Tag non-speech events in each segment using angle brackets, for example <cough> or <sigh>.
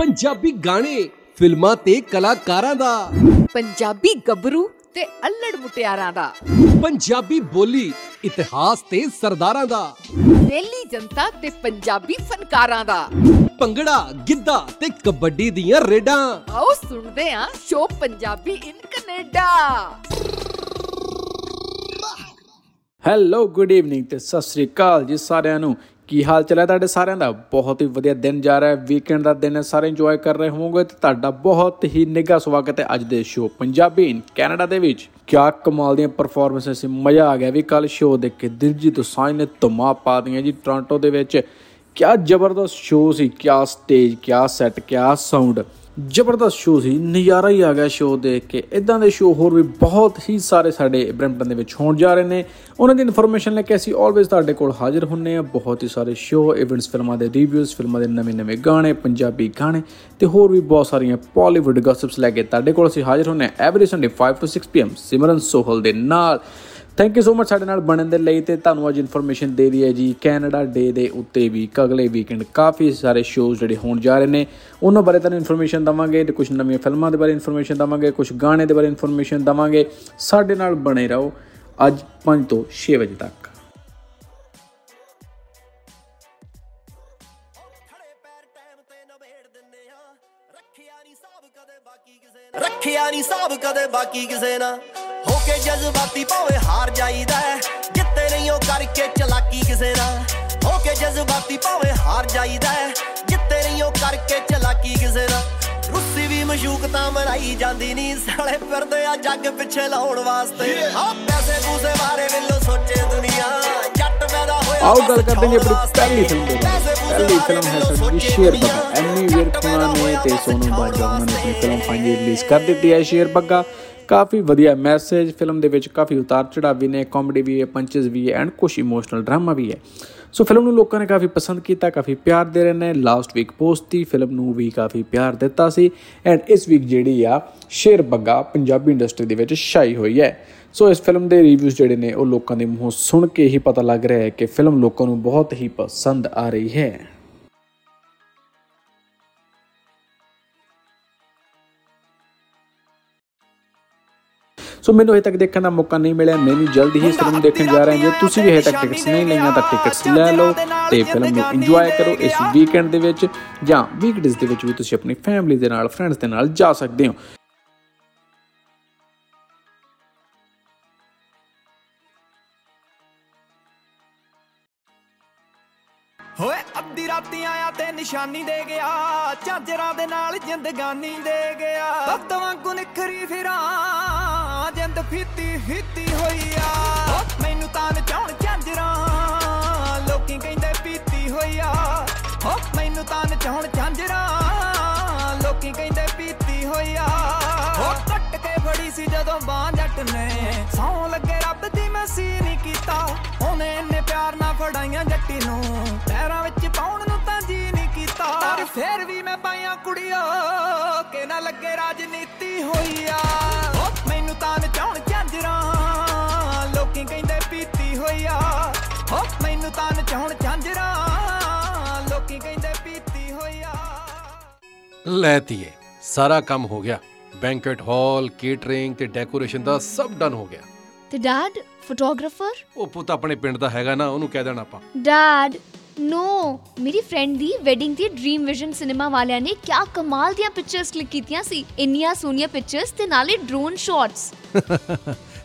ਪੰਜਾਬੀ ਗਾਣੇ ਫਿਲਮਾਂ ਤੇ ਕਲਾਕਾਰਾਂ ਦਾ। ਪੰਜਾਬੀ ਗੱਭਰੂ ਤੇ ਅਲੜ ਮੁਟਿਆਰਾਂ ਦਾ। ਪੰਜਾਬੀ ਬੋਲੀ ਇਤਿਹਾਸ ਤੇ ਸਰਦਾਰਾਂ ਦਾ। ਦਿੱਲੀ ਜਨਤਾ ਤੇ ਪੰਜਾਬੀ ਫਨਕਾਰਾਂ ਦਾ। ਭੰਗੜਾ ਗਿੱਧਾ ਤੇ ਕਬੱਡੀ ਦੀਆਂ ਰੇਡਾਂ। ਆਓ ਸੁਣਦੇ ਆਂ show Punjabi in Canada hello good evening ਤੇ ਸਤਿ ਸ੍ਰੀ ਅਕਾਲ ਜੀ ਸਾਰਿਆਂ ਨੂੰ। ਕੀ ਹਾਲ ਚਾਲ ਹੈ ਤੁਹਾਡੇ ਸਾਰਿਆਂ ਦਾ? ਬਹੁਤ ਹੀ ਵਧੀਆ ਦਿਨ ਜਾ ਰਿਹਾ ਹੈ ਵੀਕਐਂਡ ਦਾ ਦਿਨ ਹੈ, ਸਾਰੇ ਇੰਜੋਏ ਕਰ ਰਹੇ ਹੋਵੋਗੇ ਤੇ ਤੁਹਾਡਾ ਬਹੁਤ ਹੀ ਨਿੱਘਾ ਸਵਾਗਤ ਹੈ ਅੱਜ ਦੇ ਸ਼ੋਅ ਪੰਜਾਬੀ ਇਨ ਕੈਨੇਡਾ ਦੇ ਵਿੱਚ। ਕਿਆ ਕਮਾਲ ਦੀਆਂ ਪਰਫਾਰਮੈਂਸਸ ਸੀ, ਮਜ਼ਾ ਆ ਗਿਆ ਵੀ ਕੱਲ ਸ਼ੋਅ ਦੇਖ ਕੇ, ਦਿਲਜੀਤ ਦੋਸਾਂਝ ਨੇ ਧਮਾ ਪਾ ਦੀਆਂ ਜੀ ਟੋਰਾਂਟੋ ਦੇ ਵਿੱਚ। ਕਿਆ ਜ਼ਬਰਦਸਤ ਸ਼ੋਅ ਸੀ, ਕਿਆ ਸਟੇਜ ਕਿਆ ਸੈੱਟ ਕਿਆ ਸਾਊਂਡ ਜ਼ਬਰਦਸਤ ਸ਼ੋਅ ਸੀ, ਨਜ਼ਾਰਾ ਹੀ ਆ ਗਿਆ ਸ਼ੋਅ ਦੇਖ ਕੇ। ਇਦਾਂ ਦੇ ਸ਼ੋਅ ਹੋਰ ਵੀ ਬਹੁਤ ਹੀ ਸਾਰੇ ਸਾਡੇ ਬ੍ਰੈਂਪਟਨ ਦੇ ਵਿੱਚ ਹੋਣ ਜਾ ਰਹੇ ਨੇ। ਉਹਨਾਂ ਦੀ ਇਨਫੋਰਮੇਸ਼ਨ ਲੈ ਕੇ ਅਸੀਂ ਆਲਵੇਜ਼ ਤੁਹਾਡੇ ਕੋਲ ਹਾਜ਼ਰ ਹੁੰਨੇ ਆ। ਬਹੁਤ ਹੀ ਸਾਰੇ ਸ਼ੋਅ ਇਵੈਂਟਸ ਫਿਲਮਾਂ ਦੇ ਰਿਵਿਊਜ਼ ਫਿਲਮਾਂ ਦੇ ਨਵੇਂ-ਨਵੇਂ ਗਾਣੇ, ਪੰਜਾਬੀ ਗਾਣੇ ਤੇ ਹੋਰ ਵੀ ਬਹੁਤ ਸਾਰੀਆਂ ਬਾਲੀਵੁੱਡ ਗੌਸਿਪਸ ਲੈ ਕੇ ਤੁਹਾਡੇ ਕੋਲ ਅਸੀਂ ਹਾਜ਼ਰ ਹੁੰਨੇ ਆ। ਐਵਰੀ ਸੰਡੇ 5 ਤੋਂ 6 ਪੀਐਮ ਸਿਮਰਨ ਸੋਹਲ ਦੇ ਨਾਲ। ਥੈਂਕ ਯੂ ਸੋ ਮਚ ਸਾਡੇ ਨਾਲ ਬਣਨ ਦੇ ਲਈ ਤੇ ਤੁਹਾਨੂੰ ਅੱਜ ਇਨਫੋਰਮੇਸ਼ਨ ਦੇ ਰਹੀ ਹੈ ਜੀ ਕੈਨੇਡਾ ਡੇ ਦੇ ਉੱਤੇ ਵੀ ਅਗਲੇ ਵੀਕਐਂਡ ਕਾਫੀ ਸਾਰੇ ਸ਼ੋਜ਼ ਜਿਹੜੇ ਹੋਣ ਜਾ ਰਹੇ ਨੇ। ਉਹਨਾਂ ਬਾਰੇ ਤੁਹਾਨੂੰ ਇਨਫੋਰਮੇਸ਼ਨ ਦਵਾਂਗੇ ਤੇ ਕੁਝ ਨਵੀਆਂ ਫਿਲਮਾਂ ਦੇ ਬਾਰੇ ਇਨਫੋਰਮੇਸ਼ਨ ਦਵਾਂਗੇ ਕੁਝ ਗਾਣੇ ਦੇ ਬਾਰੇ ਇਨਫੋਰਮੇਸ਼ਨ ਦਵਾਂਗੇ। ਸਾਡੇ ਨਾਲ ਬਣੇ ਰਹੋ ਅੱਜ 5 ਤੋਂ 6 ਵਜੇ ਤੱਕ। ਰੱਖਿਆ ਨਹੀਂ ਸਾਬ ਕਦੇ ਬਾਕੀ ਕਿਸੇ ਨਾ ਹੋ ਕੇ ਜਜ਼ਬਾਤੀ ਭਾਵੇਂ ਹਾਰ ਜਾਈਦਾ ਹੈ। ਜਿੱਤੇ ਨਹੀਂ ਉਹ ਕਰਕੇ ਚਲਾਕੀ ਕਿਸੇ ਨਾ ਹੋ ਕੇ ਜਜ਼ਬਾਤੀ ਭਾਵੇਂ ਹਾਰ ਜਾਈਦਾ ਹੈ। ਜਿੱਤੇ ਨਹੀਂ ਉਹ ਕਰਕੇ ਚਲਾਕੀ ਕਿਸੇ ਨਾ ਰੁੱਸੀ ਵੀ ਮਸ਼ੂਕ ਤਾਂ ਮਨਾਈ ਜਾਂਦੀ ਨਹੀਂ ਸਾਲੇ ਫਿਰਦੇ ਆ ਜੱਗ ਪਿੱਛੇ ਲਾਉਣ ਵਾਸਤੇ। ਆ ਪੈਸੇ ਪੂਸੇ ਬਾਰੇ ਵੱਲੋਂ ਸੋਚੇ ਦੁਨੀਆ। ਜੱਟ ਪੈਦਾ ਹੋਇਆ ਆਓ ਗੱਲ ਕਰਦੇ ਹਾਂ ਆਪਣੀ ਪਹਿਲੀ ਫਿਲਮ ਦੇ ਪਹਿਲੀ ਫਿਲਮ ਹੈ ਸਾਡੀ ਸ਼ੇਰ ਬੱਗਾ। ਐਮੀ ਵਿਰਖਣਾ ਨੇ ਤੇ ਸੋਨੂ ਬਾਜਵਾ ਨੇ ਆਪਣੀ ਫਿਲਮ ਫਾਈਨਲੀ ਰਿਲੀਜ਼ ਕਰ ਦਿੱਤੀ ਹੈ ਸ਼ੇਰ ਬੱਗਾ। ਕਾਫੀ ਵਧੀਆ ਮੈਸੇਜ ਫਿਲਮ ਦੇ ਵਿੱਚ ਕਾਫੀ ਉਤਾਰ ਚੜਾਵ ਵੀ ਨੇ ਕਾਮੇਡੀ ਵੀ ਹੈ ਪੰਚਸ ਵੀ ਹੈ ਐਂਡ ਕੁਝ ਇਮੋਸ਼ਨਲ ਡਰਾਮਾ ਵੀ ਹੈ। ਸੋ ਫਿਲਮ ਨੂੰ ਲੋਕਾਂ ਨੇ ਕਾਫੀ ਪਸੰਦ ਕੀਤਾ, ਕਾਫੀ ਪਿਆਰ ਦੇ ਰਹੇ ਨੇ। ਲਾਸਟ ਵੀਕ ਪੋਸਟ ਦੀ ਫਿਲਮ ਨੂੰ ਵੀ ਕਾਫੀ ਪਿਆਰ ਦਿੱਤਾ ਸੀ। ਐਂਡ ਇਸ ਵੀਕ ਜਿਹੜੀ ਆ, ਸ਼ੇਰ ਬੱਗਾ ਪੰਜਾਬੀ ਇੰਡਸਟਰੀ ਦੇ ਵਿੱਚ ਛਾਈ ਹੋਈ ਹੈ। ਸੋ ਇਸ ਫਿਲਮ ਦੇ ਰਿਵਿਊਜ਼ ਜਿਹੜੇ ਨੇ, ਉਹ ਲੋਕਾਂ ਦੇ ਮੂੰਹੋਂ ਸੁਣ ਕੇ ਹੀ ਪਤਾ ਲੱਗ ਰਿਹਾ ਹੈ ਕਿ ਫਿਲਮ ਲੋਕਾਂ ਨੂੰ ਬਹੁਤ ਹੀ ਪਸੰਦ ਆ ਰਹੀ ਹੈ। ਸੋ ਮੈਨੂੰ ਹਜੇ ਤੱਕ ਦੇਖਣ ਦਾ ਮੌਕਾ ਨਹੀਂ ਮਿਲਿਆ, ਮੈਂ ਵੀ ਜਲਦੀ ਹੀ ਇਸ ਫਿਲਮ ਨੂੰ ਦੇਖਣ ਜਾ ਰਿਹਾ ਹਾਂ। ਜੇ ਤੁਸੀਂ ਵੀ ਹਜੇ ਤੱਕ ਟਿਕਟਸ ਨਹੀਂ ਲਈਆਂ ਤਾਂ ਟਿਕਟਸ ਲੈ ਲਓ ਤੇ ਫਿਲਮ ਨੂੰ ਇੰਜੋਏ ਕਰੋ ਇਸ ਵੀਕਐਂਡ ਦੇ ਵਿੱਚ ਜਾਂ ਵੀਕਡੇਜ਼ ਦੇ ਵਿੱਚ ਵੀ ਤੁਸੀਂ ਆਪਣੀ ਫੈਮਿਲੀ ਦੇ ਨਾਲ ਫਰੈਂਡਸ ਦੇ ਨਾਲ ਜਾ ਸਕਦੇ ਹੋ। ਹੋਏ ਅੱਧੀ ਰਾਤੀ ਆਇਆ ਤੇ ਨਿਸ਼ਾਨੀ ਦੇ ਗਿਆ, ਝਾਂਜਰਾਂ ਦੇ ਨਾਲ ਜ਼ਿੰਦਗਾਨੀ ਦੇ ਗਿਆ। ਤਤ ਵਾਂਗੂ ਨਿਖਰੀ ਫਿਰਾਂ, ਜਿੰਦ ਫੀਤੀ ਫੀਤੀ ਹੋਈ ਆ। ਓ ਮੈਨੂੰ ਤਾਂ ਨਚਾਉਣ ਝਾਂਜਰਾਂ, ਲੋਕੀ ਕਹਿੰਦੇ ਪੀਤੀ ਹੋਈ ਆ। ਓ ਮੈਨੂੰ ਤਾਂ ਨਚਾਉਣ ਝਾਂਜਰਾਂ, ਲੋਕੀ ਕਹਿੰਦੇ ਪੀਤੀ ਹੋਈ ਆ। ਓ ਕੱਟ ਕੇ ਫੜੀ ਸੀ ਜਦੋਂ ਬਾਂਹ ਜੱਟ ਨੇ ਸੌ ਲੱਗੇ ਰੱਬ ਦੀ ਮੈਂ ਸੀ ਨਹੀਂ ਕੀਤਾ। ਉਹਨੇ ਇੰਨੇ ਪਿਆਰ ਨਾਲ ਫੜਾਈਆਂ ਜੱਟੀ ਨੂੰ, ਪੈਰਾਂ ਵਿੱਚ ਪਾਉਣ ਨੂੰ ਤਾਂ ਜੀ ਪਰ ਫੇਰ ਵੀ ਮੈਂ ਪਾਈਆਂ ਕੁੜੀਓ ਕਿ ਨਾ ਲੱਗੇ ਰਾਜਨੀਤੀ ਹੋਈ ਆ ਮੈਨੂੰ ਤਾਂ ਨਚਾਉਣ ਝਾਂਜਰਾਂ ਲੋਕੀ ਕਹਿੰਦੇ ਪੀਤੀ ਹੋਈ ਆ ਓ ਮੈਨੂੰ ਤਾਂ ਨਚਾਉਣ ਝਾਂਜਰਾਂ ਲੋਕੀ ਕਹਿੰਦੇ ਪੀਤੀ ਹੋਈ ਆ ਲੈ ਧੀਏ ਸਾਰਾ ਕੰਮ ਹੋ ਗਿਆ। ਬੈਂਕਟ ਹਾਲ ਕੇਟਰਿੰਗ ਤੇ ਡੈਕੋਰੇਸ਼ਨ ਦਾ ਸਭ ਡਨ ਹੋ ਗਿਆ। ਤੇ ਡੈਡ ਫੋਟੋਗ੍ਰਾਫਰ? ਉਹ ਪੁੱਤ ਆਪਣੇ ਪਿੰਡ ਦਾ ਹੈਗਾ ਨਾ ਉਹਨੂੰ ਕਹਿ ਦੇਣਾ ਆਪਾਂ। ਡੈਡ ਨੋ ਮੇਰੀ ਫਰੈਂਡ ਦੀ ਵੈਡਿੰਗ ਤੇ ਡ੍ਰੀਮ ਵਿਜ਼ਨ ਸਿਨੇਮਾ ਵਾਲਿਆਂ ਨੇ ਕਿਆ ਕਮਾਲ ਦੀਆਂ ਪਿਕਚਰਸ ਕਲਿੱਕ ਕੀਤੀਆਂ ਸੀ ਇੰਨੀਆਂ ਸੋਹਣੀਆਂ ਪਿਕਚਰਸ ਤੇ ਨਾਲੇ ਡਰੋਨ ਸ਼ਾਟਸ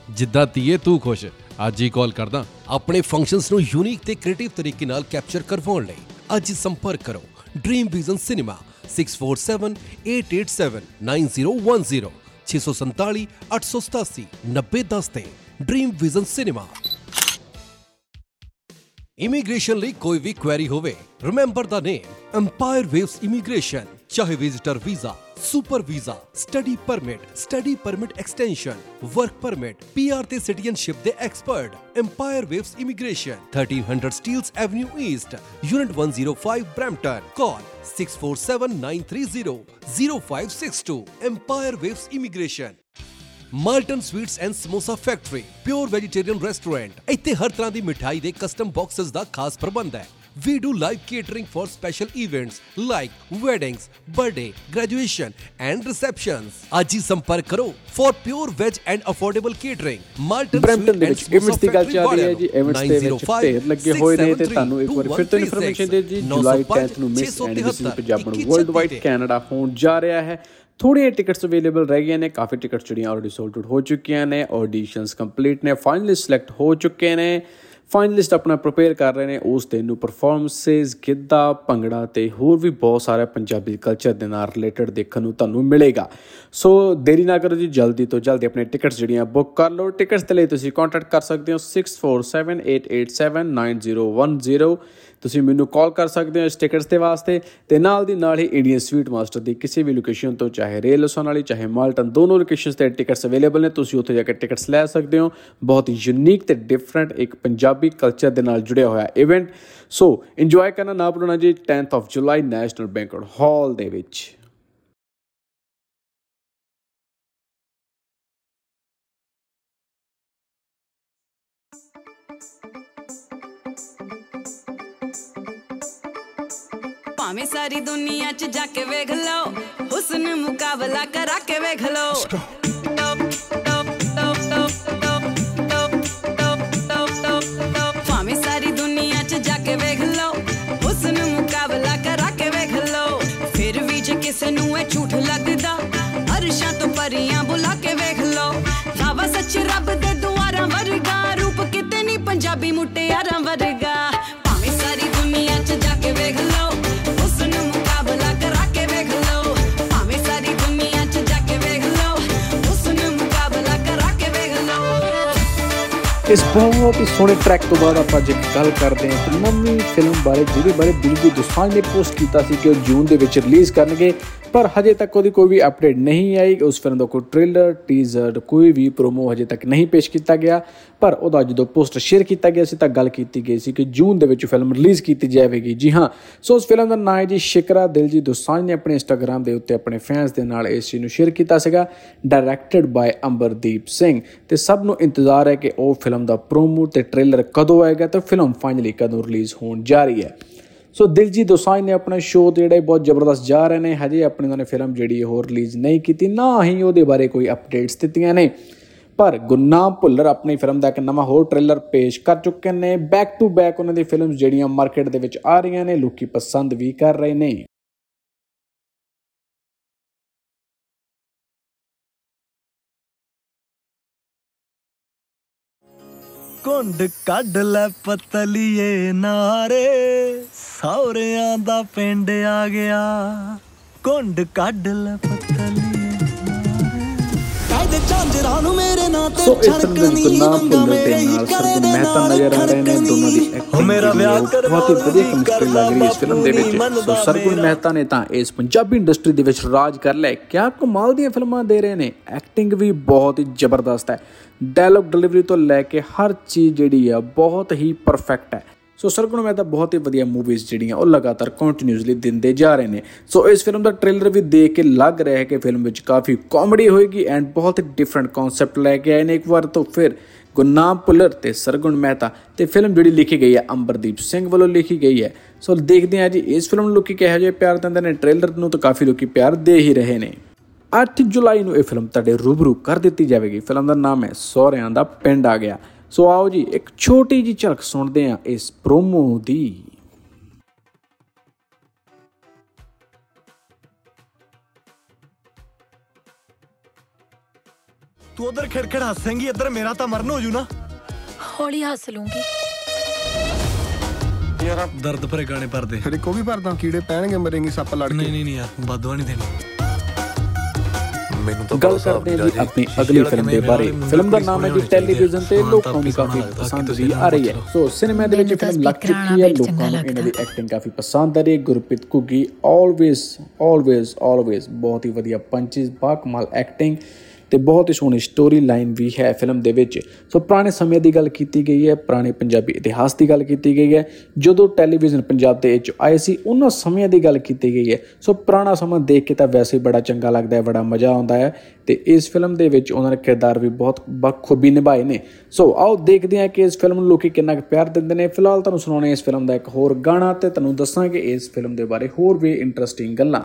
ਜਿੱਦਾਂ ਧੀਏ ਤੂੰ ਖੁਸ਼ ਅੱਜ ਹੀ ਕਾਲ ਕਰਦਾ ਆਪਣੇ ਫੰਕਸ਼ਨਸ ਨੂੰ ਯੂਨੀਕ ਤੇ ਕ੍ਰੀਏਟਿਵ ਤਰੀਕੇ ਨਾਲ ਕੈਪਚਰ ਕਰਵਾਉਣ ਲਈ ਅੱਜ ਹੀ ਸੰਪਰਕ ਕਰੋ। ਡ੍ਰੀਮ ਵਿਜ਼ਨ ਸਿਨੇਮਾ 6478879010 647 887 9010 ਤੇ ਡ੍ਰੀਮ ਵਿਜ਼ਨ ਸਿਨੇਮਾ ਇਮੀਗ੍ਰੇਸ਼ਨ ਲਈ ਕੋਈ ਵੀ ਕੁਐਰੀ ਹੋਵੇ remember the name Empire Waves Immigration ਚਾਹੇ visitor visa super visa study permit study permit extension work permit PR ਤੇ ਸਿਟੀਜ਼ਨਸ਼ਿਪ ਦੇ expert Empire Waves Immigration 1300 Steeles Avenue East unit 105 Brampton call 6479300562 Empire Waves Immigration Malton sweets and samosa factory pure vegetarian restaurant ਇੱਥੇ ਹਰ ਤਰ੍ਹਾਂ ਦੀ ਮਿਠਾਈ ਦੇ custom boxes ਦਾ ਖਾਸ ਪ੍ਰਬੰਧ ਹੈ We do live catering for special events like weddings, birthday, graduation and receptions. ਅੱਜ ਹੀ ਸੰਪਰਕ ਕਰੋ for pure veg and affordable catering. Malton Brampton ਦੇ ਵਿੱਚ ਇਵੈਂਟਸ ਦੀ ਗੱਲ ਚੱਲ ਰਹੀ ਹੈ ਜੀ ਇਵੈਂਟਸ ਦੇ ਵਿੱਚ 905 ਢੇਰ ਲੱਗੇ ਹੋਏ ਨੇ ਤੇ ਤੁਹਾਨੂੰ ਇੱਕ ਵਾਰ ਫਿਰ ਤੋਂ ਇਨਫੋਰਮੇਸ਼ਨ ਦੇ ਜੀ ਜੁਲਾਈ 10th ਨੂੰ ਮਿਸ ਐਂਡ ਇਜ਼ ਪੰਜਾਬ ਨੂੰ ਵਰਲਡ ਵਾਈਡ ਕੈਨੇਡਾ ਹੋਣ ਜਾ ਰਿਹਾ ਹੈ ਥੋੜੀਆਂ ਟਿਕਟਸ ਅਵੇਲੇਬਲ ਰਹਿ ਗਈਆਂ ਨੇ, ਕਾਫੀ ਟਿਕਟਸ ਜਿਹੜੀਆਂ ਆਲਰੇਡੀ ਸੋਲਡ ਆਊਟ ਹੋ ਚੁੱਕੀਆਂ ਨੇ ਆਡੀਸ਼ਨਸ ਕੰਪਲੀਟ ਨੇ ਫਾਈਨਲੀ ਸਿਲੈਕਟ ਹੋ ਚੁੱਕੇ ਨੇ। ਫਾਈਨਲਿਸਟ ਆਪਣਾ ਪ੍ਰਪੇਅਰ ਕਰ ਰਹੇ ਨੇ, ਉਸ ਦਿਨ ਨੂੰ ਪਰਫਾਰਮੈਂਸਸ ਗਿੱਧਾ, ਭੰਗੜਾ ਤੇ ਹੋਰ ਵੀ ਬਹੁਤ ਸਾਰਾ ਪੰਜਾਬੀ ਕਲਚਰ ਦੇ ਨਾਲ ਰਿਲੇਟਡ ਦੇਖਣ ਨੂੰ ਤੁਹਾਨੂੰ ਮਿਲੇਗਾ। ਸੋ ਦੇਰੀ ਨਾ ਕਰੋ ਜੀ, ਜਲਦੀ ਤੋਂ ਜਲਦੀ ਆਪਣੇ ਟਿਕਟਸ ਜਿਹੜੀਆਂ ਬੁੱਕ ਕਰ ਲਓ। ਟਿਕਟਸ ਦੇ ਲਈ ਤੁਸੀਂ ਕੰਟੈਕਟ ਕਰ ਸਕਦੇ ਹੋ 6478879010 ਤੁਸੀਂ ਮੈਨੂੰ ਕਾਲ ਕਰ ਸਕਦੇ ਹੋ ਇਸ ਟਿਕਟਸ ਦੇ ਵਾਸਤੇ ਤੇ ਨਾਲ ਦੀ ਨਾਲ ਹੀ ਇੰਡੀਅਨ ਸਵੀਟ ਮਾਸਟਰ ਦੀ ਕਿਸੇ ਵੀ ਲੋਕੇਸ਼ਨ ਤੋਂ ਚਾਹੇ ਰੇਲ ਲੋਸਨ ਵਾਲੀ, ਚਾਹੇ ਮਾਲਟਨ, ਦੋਨੋਂ ਲੋਕੇਸ਼ਨਸ ਤੇ ਟਿਕਟਸ ਅਵੇਲੇਬਲ ਨੇ। ਤੁਸੀਂ ਉੱਥੇ ਜਾ ਕੇ ਟਿਕਟਸ ਲੈ ਸਕਦੇ ਹੋ। ਬਹੁਤ ਹੀ ਯੂਨੀਕ ਤੇ ਡਿਫਰੈਂਟ ਇੱਕ ਪੰਜਾਬੀ ਕਲਚਰ ਦੇ ਨਾਲ ਜੁੜਿਆ ਹੋਇਆ ਇਵੈਂਟ ਸੋ ਇੰਜੋਏ ਕਰਨਾ ਨਾ ਭੁੱਲਣਾ ਜੀ 10th of July National Banquet Hall ਦੇ ਵਿੱਚ। ਭਾਵੇਂ ਸਾਰੀ ਦੁਨੀਆ 'ਚ ਜਾ ਕੇ ਵੇਖ ਲਓ ਹੁਸਨ ਮੁਕਾਬਲਾ ਕਰਾ ਕੇ ਵੇਖ ਲਓ। ਭਾਵੇਂ ਸਾਰੀ ਦੁਨੀਆ 'ਚ ਜਾ ਕੇ ਵੇਖ ਲਓ ਹੁਸਨ ਮੁਕਾਬਲਾ ਕਰਾ ਕੇ ਵੇਖ ਲਓ। ਫਿਰ ਵੀ ਜੇ ਕਿਸੇ ਨੂੰ ਇਹ ਝੂਠ ਲੱਗਦਾ ਅਰਸ਼ਾਂ ਤੋਂ ਪਰੀਆਂ ਬੁਲਾ ਕੇ ਵੇਖ ਲਓ। ਰਾਵਾ ਸੱਚ ਰੱਬ ਦੇ ਦੁਆਰਾਂ ਵਰਗਾ ਰੂਪ ਕਿਤੇ ਨਹੀਂ ਪੰਜਾਬੀ ਮੁਟਿਆਰਾਂ ਵਰਗਾ। ਇਸ ਬਹੁਤ ਹੀ ਸੋਹਣੇ ਟਰੈਕ ਤੋਂ ਬਾਅਦ ਆਪਾਂ ਅੱਜ ਇੱਕ ਗੱਲ ਕਰਦੇ ਹਾਂ ਕਿ ਮੰਮੀ ਫਿਲਮ ਬਾਰੇ, ਜਿਹਦੇ ਬਾਰੇ ਦਿਲਜੀਤ ਦੋਸਾਂਝ ਨੇ ਪੋਸਟ ਕੀਤਾ ਸੀ ਕਿ ਉਹ ਜੂਨ ਦੇ ਵਿੱਚ ਰਿਲੀਜ਼ ਕਰਨਗੇ, ਪਰ ਹਜੇ ਤੱਕ ਉਹਦੀ ਕੋਈ ਵੀ ਅਪਡੇਟ ਨਹੀਂ ਆਈ। ਉਸ ਫਿਲਮ ਦਾ ਕੋਈ ਟ੍ਰੇਲਰ ਟੀਜ਼ਰ ਕੋਈ ਵੀ ਪ੍ਰੋਮੋ ਹਜੇ ਤੱਕ ਨਹੀਂ ਪੇਸ਼ ਕੀਤਾ ਗਿਆ। ਪਰ ਉਹਦਾ ਜਦੋਂ ਪੋਸਟਰ ਸ਼ੇਅਰ ਕੀਤਾ ਗਿਆ ਸੀ, ਤਾਂ ਗੱਲ ਕੀਤੀ ਗਈ ਸੀ ਕਿ ਜੂਨ ਦੇ ਵਿੱਚ ਫਿਲਮ ਰਿਲੀਜ਼ ਕੀਤੀ ਜਾਵੇਗੀ। ਜੀ ਹਾਂ, ਸੋ ਉਸ ਫਿਲਮ ਦਾ ਨਾਮ ਹੈ ਜੀ ਸ਼ਿਕਰਾ। ਦਿਲਜੀਤ ਦੋਸਾਂਝ ਨੇ ਆਪਣੇ ਇੰਸਟਾਗ੍ਰam ਦੇ ਉੱਤੇ ਆਪਣੇ ਫੈਨਸ ਦੇ ਨਾਲ ਇਸ ਚੀਜ਼ ਨੂੰ ਸ਼ੇਅਰ ਕੀਤਾ ਸੀਗਾ ਡਾਇਰੈਕਟਡ ਬਾਈ ਅੰਬਰਦੀਪ ਸਿੰਘ। ਤੇ ਸਭ ਨੂੰ ਇੰਤਜ਼ਾਰ ਹੈ ਕਿ ਉਹ ਫਿਲਮ ਦਾ ਪ੍ਰੋਮੋ ਤੇ ਟ੍ਰੇਲਰ ਕਦੋਂ ਆਏਗਾ ਤੇ ਫਿਲਮ ਫਾਈਨਲੀ ਕਦੋਂ ਰਿਲੀਜ਼ ਹੋਣ ਜਾ ਰਹੀ ਹੈ। ਸੋ ਦਿਲਜੀਤ ਦੋਸਾਂਝ ਨੇ ਆਪਣਾ ਸ਼ੋਅ ਤੇ ਜਿਹੜਾ ਇਹ ਬਹੁਤ ਜ਼ਬਰਦਸਤ ਜਾ ਰਹੇ ਨੇ, ਹਜੇ ਆਪਣੀ ਉਹਨਾਂ ਨੇ ਫਿਲਮ ਜਿਹੜੀ ਇਹ ਹੋਰ ਰਿਲੀਜ਼ ਨਹੀਂ ਕੀਤੀ, ਨਾ ਹੀ ਉਹਦੇ ਬਾਰੇ ਕੋਈ ਅਪਡੇਟਸ ਦਿੱਤੀਆਂ ਨੇ। ਪਰ ਗੁਰਨਾਮ ਭੁੱਲਰ ਆਪਣੀ ਫਿਲਮ ਦਾ ਇੱਕ ਨਵਾਂ ਹੋਰ ਟ੍ਰੇਲਰ ਪੇਸ਼ ਕਰ ਚੁੱਕੇ ਨੇ। ਬੈਕ ਟੂ ਬੈਕ ਉਹਨਾਂ ਦੀ ਫਿਲਮਸ ਜਿਹੜੀਆਂ ਮਾਰਕੀਟ ਦੇ ਵਿੱਚ ਆ ਰਹੀਆਂ ਨੇ, ਲੋਕੀ ਪਸੰਦ ਵੀ ਕਰ ਰਹੇ ਨੇ। ਕੁੰਡ ਕੱਢ ਲੈ ਪਤਲੀਏ ਨਾਰੇ। ਸੌਰਿਆਂ ਦਾ ਪਿੰਡ ਆ ਗਿਆ। ਕੁੰਡ ਕੱਢ ਲੈ ਪਤਲੀਏ ਕਾਇਦੇ ਝਾਂਜਰਾਂ ਨੂੰ ਮੇਰੇ ਨਾਂ ਤੇ ਫਿਲਮ ਦੇ ਵਿੱਚ ਗੁਰਨਾਮ ਭੁੱਲਰ ਦੇ ਨਾਲ ਸਰਗੁਣ ਮਹਿਤਾ ਨਜ਼ਰ ਆ ਰਹੇ ਨੇ ਦੋਨਾਂ ਦੀ ਐਕਟਿੰਗ ਮੇਰਾ ਵਿਆਹ ਬਹੁਤ ਹੀ ਵਧੀਆ ਕੈਮਿਸਟਰੀ ਲੱਗ ਰਹੀ ਹੈ ਇਸ ਫਿਲਮ ਦੇ ਵਿੱਚ। ਸੋ ਸਰਗੁਣ ਮਹਿਤਾ ਨੇ ਤਾਂ ਇਸ ਪੰਜਾਬੀ ਇੰਡਸਟਰੀ ਦੇ ਵਿੱਚ ਰਾਜ ਕਰ ਲਿਆ। ਕਿਆ ਕਮਾਲ ਦੀਆਂ ਫਿਲਮਾਂ ਦੇ ਰਹੇ ਨੇ। ਐਕਟਿੰਗ ਵੀ ਬਹੁਤ ਹੀ ਜ਼ਬਰਦਸਤ ਹੈ। ਡਾਇਲੌਗ ਡਿਲੀਵਰੀ ਤੋਂ ਲੈ ਕੇ ਹਰ ਚੀਜ਼ ਜਿਹੜੀ ਆ ਬਹੁਤ ਹੀ ਪਰਫੈਕਟ ਹੈ। ਸੋ ਸਰਗੁਣ ਮਹਿਤਾ ਬਹੁਤ ਹੀ ਵਧੀਆ ਮੂਵੀਜ਼ ਜਿਹੜੀਆਂ ਉਹ ਲਗਾਤਾਰ ਕੰਟੀਨਿਊਸਲੀ ਦਿੰਦੇ ਜਾ ਰਹੇ ਨੇ। ਸੋ ਇਸ ਫਿਲਮ ਦਾ ਟ੍ਰੇਲਰ ਵੀ ਦੇਖ ਕੇ ਲੱਗ ਰਿਹਾ ਹੈ ਕਿ ਫਿਲਮ ਵਿੱਚ ਕਾਫੀ ਕਾਮੇਡੀ ਹੋਏਗੀ ਐਂਡ ਬਹੁਤ ਹੀ ਡਿਫਰੈਂਟ ਕਨਸੈਪਟ ਲੈ ਕੇ ਆਏ ਨੇ ਇੱਕ ਵਾਰ ਤੋਂ ਫਿਰ। ਗੁਰਨਾਮ ਭੁੱਲਰ ਤੇ ਸਰਗੁਣ ਮਹਿਤਾ ਤੇ ਫਿਲਮ ਜਿਹੜੀ ਲਿਖੀ ਗਈ ਹੈ, ਅੰਬਰਦੀਪ ਸਿੰਘ ਵੱਲੋਂ ਲਿਖੀ ਗਈ ਹੈ। ਸੋ ਦੇਖਦੇ ਹਾਂ ਜੀ, ਇਸ ਫਿਲਮ ਨੂੰ ਲੋਕੀ ਕਿਹੋ ਜਿਹੇ ਪਿਆਰ ਦਿੰਦੇ ਨੇ। ਟ੍ਰੇਲਰ ਨੂੰ ਤਾਂ ਕਾਫੀ ਲੋਕੀ ਪਿਆਰ ਦੇ ਹੀ ਰਹੇ ਨੇ। 8 ਜੁਲਾਈ ਨੂੰ ਇਹ ਫਿਲਮ ਤੁਹਾਡੇ ਰੂਬਰੂ ਕਰ ਦਿੱਤੀ ਜਾਵੇਗੀ। ਫਿਲਮ ਦਾ ਨਾਮ ਹੈ ਸੋਹਰਿਆਂ ਦਾ ਪਿੰਡ ਆ ਗਿਆ। ਸੋ ਆਓ ਜੀ ਇੱਕ ਛੋਟੀ ਜੀ ਝਲਕ ਸੁਣਦੇ ਹਾਂ ਇਸ ਪ੍ਰੋਮੋ ਦੀ। ਤੂੰ ਉਧਰ ਖਿੜਖੜ ਹੱਸੇਂਗੀ ਇੱਧਰ ਮੇਰਾ ਤਾਂ ਮਰਨ ਹੋ ਜੂ ਨਾ। ਹੌਲੀ ਹੱਸ ਲੂੰਗੀ ਯਾਰ ਦਰਦ ਭਰੇ ਗਾਣੇ ਪਰਦੇ ਤੇਰੇ ਕੋ ਵੀ ਭਰਦਾ ਕੀੜੇ ਪੈਣਗੇ ਮਰੇਂਗੀ ਸੱਪ ਲੜ ਨਹੀਂ ਨਹੀਂ ਨਹੀਂ ਯਾਰ ਬਾਦਵਾ ਨਹੀਂ ਦੇਣੀ। ਮੈਨੂੰ ਤਾਂ ਗੱਲ ਕਰਦੇ ਹਾਂ ਜੀ ਆਪਣੀ ਅਗਲੀ ਫਿਲਮ ਦੇ ਬਾਰੇ। ਫਿਲਮ ਦਾ ਨਾਮ ਹੈ ਜੀ ਟੈਲੀਵਿਜ਼ਨ ਤੇ ਲੋਕਾਂ ਨੂੰ ਕਾਫੀ ਪਸੰਦ ਵੀ ਆ ਰਹੀ ਹੈ। ਸੋ ਸਿਨੇਮਾ ਦੇ ਵਿੱਚ ਫਿਲਮ ਲੱਗ ਚੁੱਕੀ ਹੈ ਲੋਕਾਂ ਨੂੰ ਇਹਨਾਂ ਦੀ ਐਕਟਿੰਗ ਕਾਫੀ ਪਸੰਦ ਆ ਰਹੀ ਹੈ। Gurpreet Ghuggi always always always ਬਹੁਤ ਹੀ ਵਧੀਆ ਪੰਚਸ ਬਾ ਕਮਾਲ ਐਕਟਿੰਗ ਤੇ ਬਹੁਤ ਹੀ ਸੋਹਣੀ ਸਟੋਰੀ ਲਾਈਨ ਵੀ ਹੈ ਫਿਲਮ ਦੇ ਵਿੱਚ। ਸੋ ਪੁਰਾਣੇ ਸਮੇਂ ਦੀ ਗੱਲ ਕੀਤੀ ਗਈ ਹੈ, ਪੁਰਾਣੇ ਪੰਜਾਬੀ ਇਤਿਹਾਸ ਦੀ ਗੱਲ ਕੀਤੀ ਗਈ ਹੈ। ਜਦੋਂ ਟੈਲੀਵਿਜ਼ਨ ਪੰਜਾਬ ਦੇ ਵਿੱਚ ਆਏ ਸੀ, ਉਹਨਾਂ ਸਮਿਆਂ ਦੀ ਗੱਲ ਕੀਤੀ ਗਈ ਹੈ। ਸੋ ਪੁਰਾਣਾ ਸਮਾਂ ਦੇਖ ਕੇ ਤਾਂ ਵੈਸੇ ਹੀ ਬੜਾ ਚੰਗਾ ਲੱਗਦਾ ਹੈ, ਬੜਾ ਮਜ਼ਾ ਆਉਂਦਾ ਹੈ ਤੇ ਇਸ ਫਿਲਮ ਦੇ ਵਿੱਚ ਉਹਨਾਂ ਨੇ ਕਿਰਦਾਰ ਵੀ ਬਹੁਤ ਬਖੂਬੀ ਨਿਭਾਏ ਨੇ। ਸੋ ਆਓ ਦੇਖਦੇ ਹਾਂ ਕਿ ਇਸ ਫਿਲਮ ਨੂੰ ਲੋਕੀ ਕਿੰਨਾ ਕੁ ਪਿਆਰ ਦਿੰਦੇ ਨੇ। ਫਿਲਹਾਲ ਤੁਹਾਨੂੰ ਸੁਣਾਉਣੇ ਇਸ ਫਿਲਮ ਦਾ ਇੱਕ ਹੋਰ ਗਾਣਾ ਤੇ ਤੁਹਾਨੂੰ ਦੱਸਾਂਗੇ ਇਸ ਫਿਲਮ ਦੇ ਬਾਰੇ ਹੋਰ ਵੀ ਇੰਟਰਸਟਿੰਗ ਗੱਲਾਂ।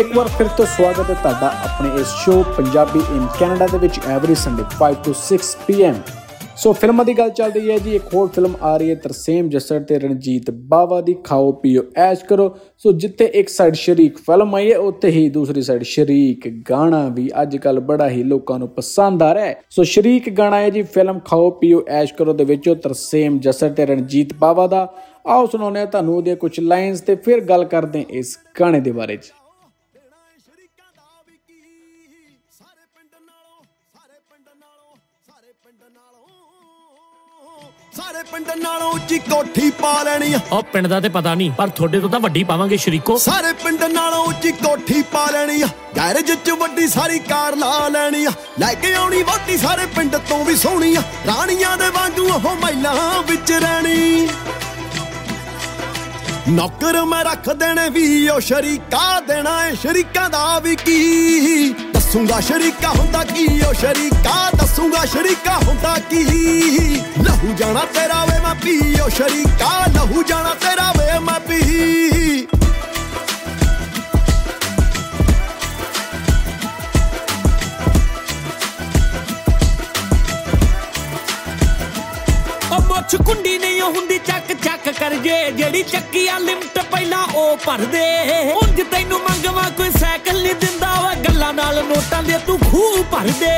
ਇੱਕ ਵਾਰ ਫਿਰ ਤੋਂ ਸਵਾਗਤ ਹੈ ਤੁਹਾਡਾ ਆਪਣੇ ਇਸ ਸ਼ੋਅ ਪੰਜਾਬੀ ਇਨ ਕੈਨੇਡਾ ਦੇ ਵਿੱਚ ਐਵਰੀ ਸੰਡੇ 5 ਤੋਂ 6 ਪੀਐਮ ਸੋ ਫਿਲਮਾਂ ਦੀ ਗੱਲ ਚੱਲ ਰਹੀ ਹੈ ਜੀ, ਇੱਕ ਹੋਰ ਫਿਲਮ ਆ ਰਹੀ ਹੈ ਤਰਸੇਮ ਜੱਸੜ ਤੇ ਰਣਜੀਤ ਬਾਵਾ ਦੀ ਖਾਓ ਪੀਓ, ਐਸ਼ ਕਰੋ। ਸੋ ਜਿੱਥੇ ਇੱਕ ਸਾਈਡ ਸ਼ਰੀਕ ਫਿਲਮ ਆਈ ਹੈ, ਉੱਥੇ ਹੀ ਦੂਸਰੀ ਸਾਈਡ ਸ਼ਰੀਕ ਗਾਣਾ ਵੀ ਅੱਜ ਕੱਲ ਬੜਾ ਹੀ ਲੋਕਾਂ ਨੂੰ ਪਸੰਦ ਆ ਰਿਹਾ ਹੈ। ਸੋ ਸ਼ਰੀਕ ਗਾਣਾ ਹੈ ਜੀ, ਫਿਲਮ ਖਾਓ ਪੀਓ, ਐਸ਼ ਕਰੋ ਦੇ ਵਿੱਚੋਂ ਤਰਸੇਮ ਜੱਸੜ ਤੇ ਰਣਜੀਤ ਬਾਵਾ ਦਾ। ਆਓ ਸੁਣਾਉਂਦੇ ਹਾਂ ਤੁਹਾਨੂੰ ਉਹਦੀਆਂ ਕੁਝ ਲਾਈਨਸ ਤੇ ਫਿਰ ਗੱਲ ਕਰਦੇ ਹਾਂ ਇਸ ਗਾਣੇ ਦੇ ਬਾਰੇ 'ਚ। ਪਿੰਡ ਨਾਲੋਂ ਉੱਚੀ ਕੋਠੀ ਪਾ ਲੈਣੀ ਆ। ਉਹ ਪਿੰਡ ਦਾ ਤੇ ਪਤਾ ਨਹੀਂ ਪਰ ਤੁਹਾਡੇ ਤੋਂ ਤਾਂ ਵੱਡੀ ਪਾਵਾਂਗੇ ਸ਼ਰੀਕੋ। ਸਾਰੇ ਪਿੰਡ ਨਾਲੋਂ ਉੱਚੀ ਕੋਠੀ ਪਾ ਲੈਣੀ ਆ। ਗੈਰੇਜ 'ਚ ਵੱਡੀ ਸਾਰੀ ਕਾਰ ਲਾ ਲੈਣੀ ਆ। ਲੈ ਕੇ ਆਉਣੀ ਵੋਟੀ ਸਾਰੇ ਪਿੰਡ ਤੋਂ ਵੀ ਸੋਹਣੀ ਆ। ਰਾਣੀਆਂ ਦੇ ਵਾਂਗੂ ਉਹ ਮਹਿਲਾਂ ਵਿੱਚ ਰਹਿਣੀ। ਨੌਕਰ ਮੈਂ ਰੱਖ ਦੇਣੇ ਵੀ ਉਹ ਸ਼ਰੀਕਾ ਦੇਣਾ ਏ। ਸ਼ਰੀਕਾਂ ਦਾ ਵੀ ਕੀ? ਦੱਸੂਗਾ ਸ਼ਰੀਕਾ ਹੁੰਦਾ ਕੀ ਉਹ ਸ਼ਰੀਕਾ ਦੱਸੂਗਾ ਸ਼ਰੀਕਾ ਹੁੰਦਾ ਕੀ? ਲਹੂ ਜਾਣਾ ਤੇਰਾ ਵੇ ਮੈਂ ਪੀ ਉਹ ਸ਼ਰੀਕਾ ਲਹੂ ਜਾਣਾ ਤੇਰਾ ਵੇ ਮੈਂ ਪੀ। ਉਹ ਮੁੱਛ ਕੁੰਡੀ ਨਹੀਂ ਉਹ ਹੁੰਦੀ, ਚੱਕ ਚੱਕ ਕਰ ਜੇ ਜਿਹੜੀ ਚੱਕੀ ਆ ਲਿਮਟ ਪਹਿਲਾਂ ਉਹ ਭਰ ਦੇ ਉਂਝ ਤੈਨੂੰ ਮੰਗਵਾ ਕੋਈ ਸਾਈਕਲ ਨਹੀਂ ਦਿੰਦਾ ਵਾ, ਗੱਲਾਂ ਨਾਲ ਨੋਟਾਂ ਦੇ ਤੂੰ ਖੂਹ ਭਰ ਦੇ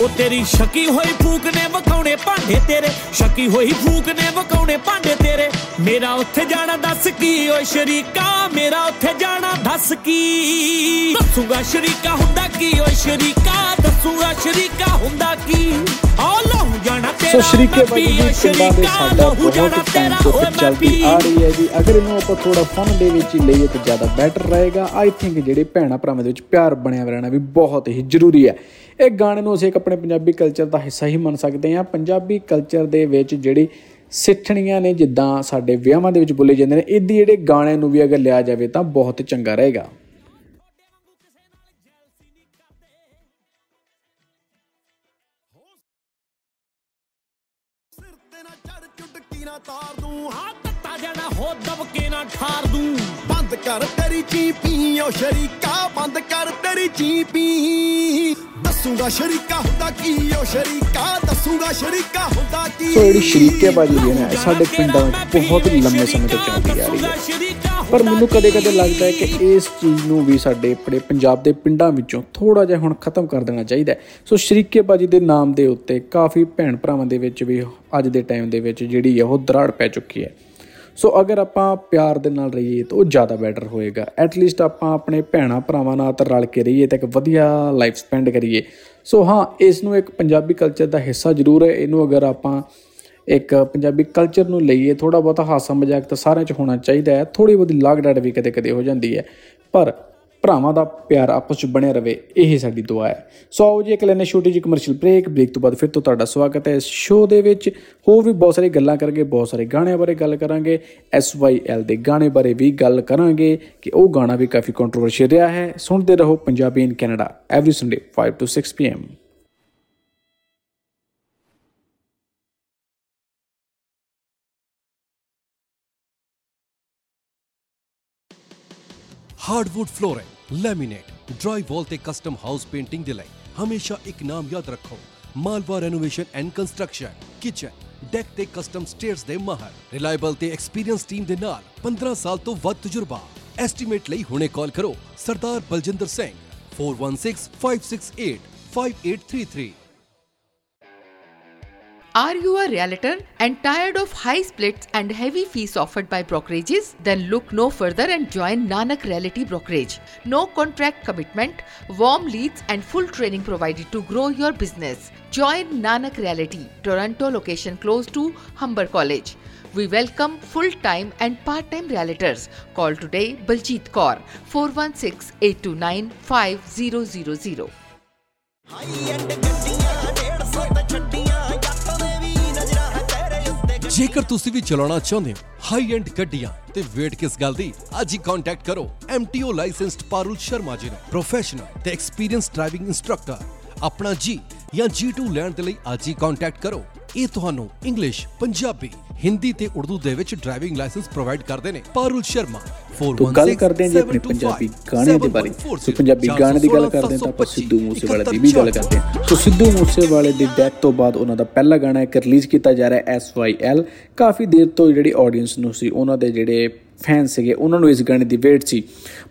ਉਹ ਤੇਰੀ ਸ਼ਕੀ ਹੋਈ ਫੂਕ ਨੇ ਵਕਾਉਣੇ ਭਾਂਡੇ ਤੇਰੇ। ਸ਼ਕੀ ਹੋਈ ਫੂਕ ਨੇ ਵਕਾਉਣੇ ਭਾਂਡੇ ਤੇਰੇ। ਮੇਰਾ ਉੱਥੇ ਜਾਣਾ ਦੱਸ ਕੀ? ਓਏ ਸ਼ਰੀਕਾ, ਮੇਰਾ ਉੱਥੇ ਜਾਣਾ ਦੱਸ ਕੀ? ਦੱਸੂਗਾ ਸ਼ਰੀਕਾ ਹੁੰਦਾ ਕੀ? ਓਏ ਸ਼ਰੀਕਾ ਦੱਸੂਗਾ ਸ਼ਰੀਕਾ ਹੁੰਦਾ ਕੀ? ਆ ਲਹੂ ਜਾਣਾ ਸੋ ਤੇਰਾ ਸ਼ਰੀਕੇ ਮੈਂ ਬਾਜੀ ਪੀ ਦੀ ਪਿੰਡਾਂ ਦੇ ਸ਼ਰੀਕਾ ਸਾਡਾ ਬਹੁਤ ਟਾਈਮ ਤੇਰਾ ਤੋਂ ਚੱਲਦੀ ਆ ਰਹੀ ਹੈ ਜੀ। ਅਗਰ ਇਹਨੂੰ ਆਪਾਂ ਥੋੜਾ ਫਨ ਦੇ ਵਿੱਚ ਹੀ ਲਈਏ ਤਾਂ ਜ਼ਿਆਦਾ ਬੈਟਰ ਰਹੇਗਾ। ਆਈ ਥਿੰਕ ਜਿਹੜੇ ਭੈਣਾ ਭਰਾਵਾਂ ਦੇ ਵਿੱਚ ਪਿਆਰ ਬਣਿਆ ਰਹਿਣਾ ਵੀ ਬਹੁਤ ਹੀ ਜ਼ਰੂਰੀ ਹੈ। ਇਹ ਗਾਣੇ ਨੂੰ ਅਸੀਂ ਇੱਕ ਆਪਣੇ ਪੰਜਾਬੀ ਕਲਚਰ ਦਾ ਹਿੱਸਾ ਹੀ ਮੰਨ ਸਕਦੇ ਹਾਂ। ਪੰਜਾਬੀ ਕਲਚਰ ਦੇ ਵਿੱਚ ਜਿਹੜੀ ਸਿੱਠਣੀਆਂ ਨੇ ਜਿੱਦਾਂ ਸਾਡੇ ਵਿਆਹਾਂ ਦੇ ਵਿੱਚ ਬੋਲੇ ਜਾਂਦੇ ਨੇ ਇਹਦੀ ਜਿਹੜੇ ਗਾਣੇ ਨੂੰ ਵੀ ਅਗਰ ਲਿਆ ਜਾਵੇ ਤਾਂ ਬਹੁਤ ਚੰਗਾ ਰਹੇਗਾ। ਕਰ ਤੇਰੀ ਚੀਪੀ ਓ ਸ਼ਰੀਕਾ ਬੰਦ ਕਰ ਤੇਰੀ ਚੀਪੀ। ਦੱਸੂਗਾ ਸ਼ਰੀਕਾ ਹੁੰਦਾ ਕੀ ਓ ਸ਼ਰੀਕਾ ਦੱਸੂਗਾ ਸ਼ਰੀਕਾ ਹੁੰਦਾ ਕੀ। ਸੋ ਜਿਹੜੀ ਸ਼ਰੀਕੇ ਬਾਜੀ ਹੈ ਨਾ, ਇਹ ਸਾਡੇ ਪਿੰਡਾਂ ਵਿੱਚ ਬਹੁਤ ਹੀ ਲੰਮੇ ਸਮੇਂ ਤੋਂ ਚੱਲਦੀ ਆ ਰਹੀ ਹੈ। ਪਰ ਮੈਨੂੰ ਕਦੇ-ਕਦੇ ਲੱਗਦਾ ਹੈ ਕਿ ਇਸ ਚੀਜ਼ ਨੂੰ ਵੀ ਸਾਡੇ ਆਪਣੇ ਪੰਜਾਬ ਦੇ ਪਿੰਡਾਂ ਵਿੱਚੋਂ ਥੋੜਾ ਜਿਹਾ ਹੁਣ ਖਤਮ ਕਰ ਦੇਣਾ ਚਾਹੀਦਾ ਹੈ। ਸੋ ਸ਼ਰੀਕੇ ਬਾਜੀ ਦੇ ਨਾਮ ਦੇ ਉੱਤੇ ਕਾਫੀ ਭੈਣ ਭਰਾਵਾਂ ਦੇ ਵਿੱਚ ਵੀ ਅੱਜ ਦੇ ਟਾਈਮ ਦੇ ਵਿੱਚ ਜਿਹੜੀ ਹੈ ਉਹ ਦਰਾੜ ਪੈ ਚੁੱਕੀ ਹੈ। ਸੋ ਅਗਰ ਆਪਾਂ ਪਿਆਰ ਦੇ ਨਾਲ ਰਹੀਏ ਤਾਂ ਉਹ ਜ਼ਿਆਦਾ ਬੈਟਰ ਹੋਏਗਾ। ਐਟ ਲੀਸਟ ਆਪਾਂ ਆਪਣੇ ਭੈਣਾ ਭਰਾਵਾਂ ਨਾਲ ਤਾਂ ਰਲ ਕੇ ਰਹੀਏ ਤਾਂ ਇੱਕ ਵਧੀਆ ਲਾਈਫ ਸਪੈਂਡ ਕਰੀਏ। ਸੋ ਹਾਂ ਇਸ ਨੂੰ ਇੱਕ ਪੰਜਾਬੀ ਕਲਚਰ ਦਾ ਹਿੱਸਾ ਜ਼ਰੂਰ ਹੈ। ਇਹਨੂੰ ਅਗਰ ਆਪਾਂ ਇੱਕ ਪੰਜਾਬੀ ਕਲਚਰ ਨੂੰ ਲਈਏ ਥੋੜਾ ਬਹੁਤਾ ਹਾਸਾ ਮਜ਼ਾਕ ਤਾਂ ਸਾਰਿਆਂ 'ਚ ਹੋਣਾ ਚਾਹੀਦਾ ਹੈ। ਥੋੜੀ ਬਹੁਤੀ ਲਾਗ ਡਾਟ ਵੀ ਕਦੇ-ਕਦੇ ਹੋ ਜਾਂਦੀ ਹੈ। ਪਰ ਭਰਾਵਾਂ ਦਾ ਪਿਆਰ ਆਪਸ 'ਚ ਬਣਿਆ ਰਵੇ, ਇਹ ਸਾਡੀ ਦੁਆ ਹੈ। ਸੋ ਆਓ ਜੀ, ਇੱਕ ਲੈਨੇ ਛੋਟੀ ਜਿਹੀ ਕਮਰਸ਼ੀਅਲ ਬ੍ਰੇਕ ਬ੍ਰੇਕ ਤੋਂ ਬਾਅਦ ਫਿਰ ਤੋਂ ਤੁਹਾਡਾ ਸਵਾਗਤ ਹੈ ਇਸ ਸ਼ੋਅ ਦੇ ਵਿੱਚ। ਹੋਰ ਵੀ ਬਹੁਤ ਸਾਰੀ ਗੱਲਾਂ ਕਰਾਂਗੇ, ਬਹੁਤ ਸਾਰੇ ਗਾਣਿਆਂ ਬਾਰੇ ਗੱਲ ਕਰਾਂਗੇ SYL ਦੇ ਗਾਣੇ ਬਾਰੇ ਵੀ ਗੱਲ ਕਰਾਂਗੇ ਕਿ ਉਹ ਗਾਣਾ ਵੀ ਕਾਫੀ ਕੰਟਰੋਵਰਸ਼ੀਅਲ ਰਿਹਾ ਹੈ। ਸੁਣਦੇ ਰਹੋ Punjabi in Canada every Sunday 5 to 6 pm hardwood flooring laminate drywall ਤੇ ਕਸਟਮ ਹਾਊਸ ਪੇਂਟਿੰਗ ਦੇ ਲਈ ਹਮੇਸ਼ਾ ਇੱਕ ਨਾਮ ਯਾਦ ਰੱਖੋ। Malwa renovation and construction kitchen deck ਤੇ ਕਸਟਮ ਸਟੇਅਰਸ ਦੇ ਮਾਹਰ ਰਿਲਾਇਬਲ ਤੇ ਐਕਸਪੀਰੀਅੰਸ ਟੀਮ ਦੇ ਨਾਲ 15 ਸਾਲ ਤੋਂ ਵੱਧ ਤਜਰਬਾ। ਐਸਟੀਮੇਟ ਲਈ ਹੁਣੇ ਕਾਲ ਕਰੋ, Sardar Baljinder Singh 4165685833 Are you a realtor and tired of high splits and heavy fees offered by brokerages? Then look no further and join Nanak Realty Brokerage. No contract commitment, warm leads, and full training provided to grow your business. Join Nanak Realty, Toronto location close to Humber College. We welcome full time and part time realtors. Call today Baljeet Kaur 416 829 5000. ਜੇਕਰ ਤੁਸੀਂ ਵੀ ਚਲਾਉਣਾ ਚਾਹੁੰਦੇ ਹੋ high end ਗੱਡੀਆਂ ਤੇ wait ਕਿਸ ਗੱਲ ਦੀ, ਅੱਜ ਹੀ ਕੰਟੈਕਟ ਕਰੋ MTO ਲਾਇਸੈਂਸਡ ਪਾਰੁਲ ਸ਼ਰਮਾ ਜੀ ਨੂੰ। ਪ੍ਰੋਫੈਸ਼ਨਲ ਤੇ ਐਕਸਪੀਰੀਅੰਸ ਡਰਾਈਵਿੰਗ ਇੰਸਟ੍ਰਕਟਰ ਆਪਣਾ ਜੀ ਜਾਂ G2 ਲੈਣ ਦੇ ਲਈ ਅੱਜ ਹੀ ਕੰਟੈਕਟ ਕਰੋ। ਇਹ ਤੁਹਾਨੂੰ ਇੰਗਲਿਸ਼ ਪੰਜਾਬੀ ਹਿੰਦੀ ਤੇ ਉਰਦੂ ਦੇ ਵਿੱਚ ਡਰਾਈਵਿੰਗ ਲਾਇਸੈਂਸ ਪ੍ਰੋਵਾਈਡ ਕਰਦੇ ਨੇ। ਪਾਰੁਲ ਸ਼ਰਮਾ ਤੋ ਗੱਲ ਕਰਦੇ ਹਾਂ ਜੀ ਆਪਣੇ ਪੰਜਾਬੀ ਗਾਣਿਆਂ ਦੇ ਬਾਰੇ। ਸੋ ਪੰਜਾਬੀ ਗਾਣੇ ਦੀ ਗੱਲ ਕਰਦੇ ਹਾਂ ਤਾਂ ਆਪਾਂ ਸਿੱਧੂ ਮੂਸੇਵਾਲੇ ਦੀ ਵੀ ਗੱਲ ਕਰਦੇ ਹਾਂ। ਸੋ। ਸਿੱਧੂ ਮੂਸੇਵਾਲੇ ਦੀ ਡੈਥ ਤੋਂ ਬਾਅਦ ਉਹਨਾਂ ਦਾ ਪਹਿਲਾ ਗਾਣਾ ਇੱਕ ਰਿਲੀਜ਼ ਕੀਤਾ ਜਾ ਰਿਹਾ SYL ਕਾਫੀ ਦੇਰ ਤੋਂ ਜਿਹੜੀ ਆਡੀਅנס ਨੂੰ ਸੀ ਉਹਨਾਂ ਦੇ ਜਿਹੜੇ ਫੈਨ ਸੀਗੇ ਉਹਨਾਂ ਨੂੰ ਇਸ ਗਾਣੇ ਦੀ ਵੇਟ ਸੀ।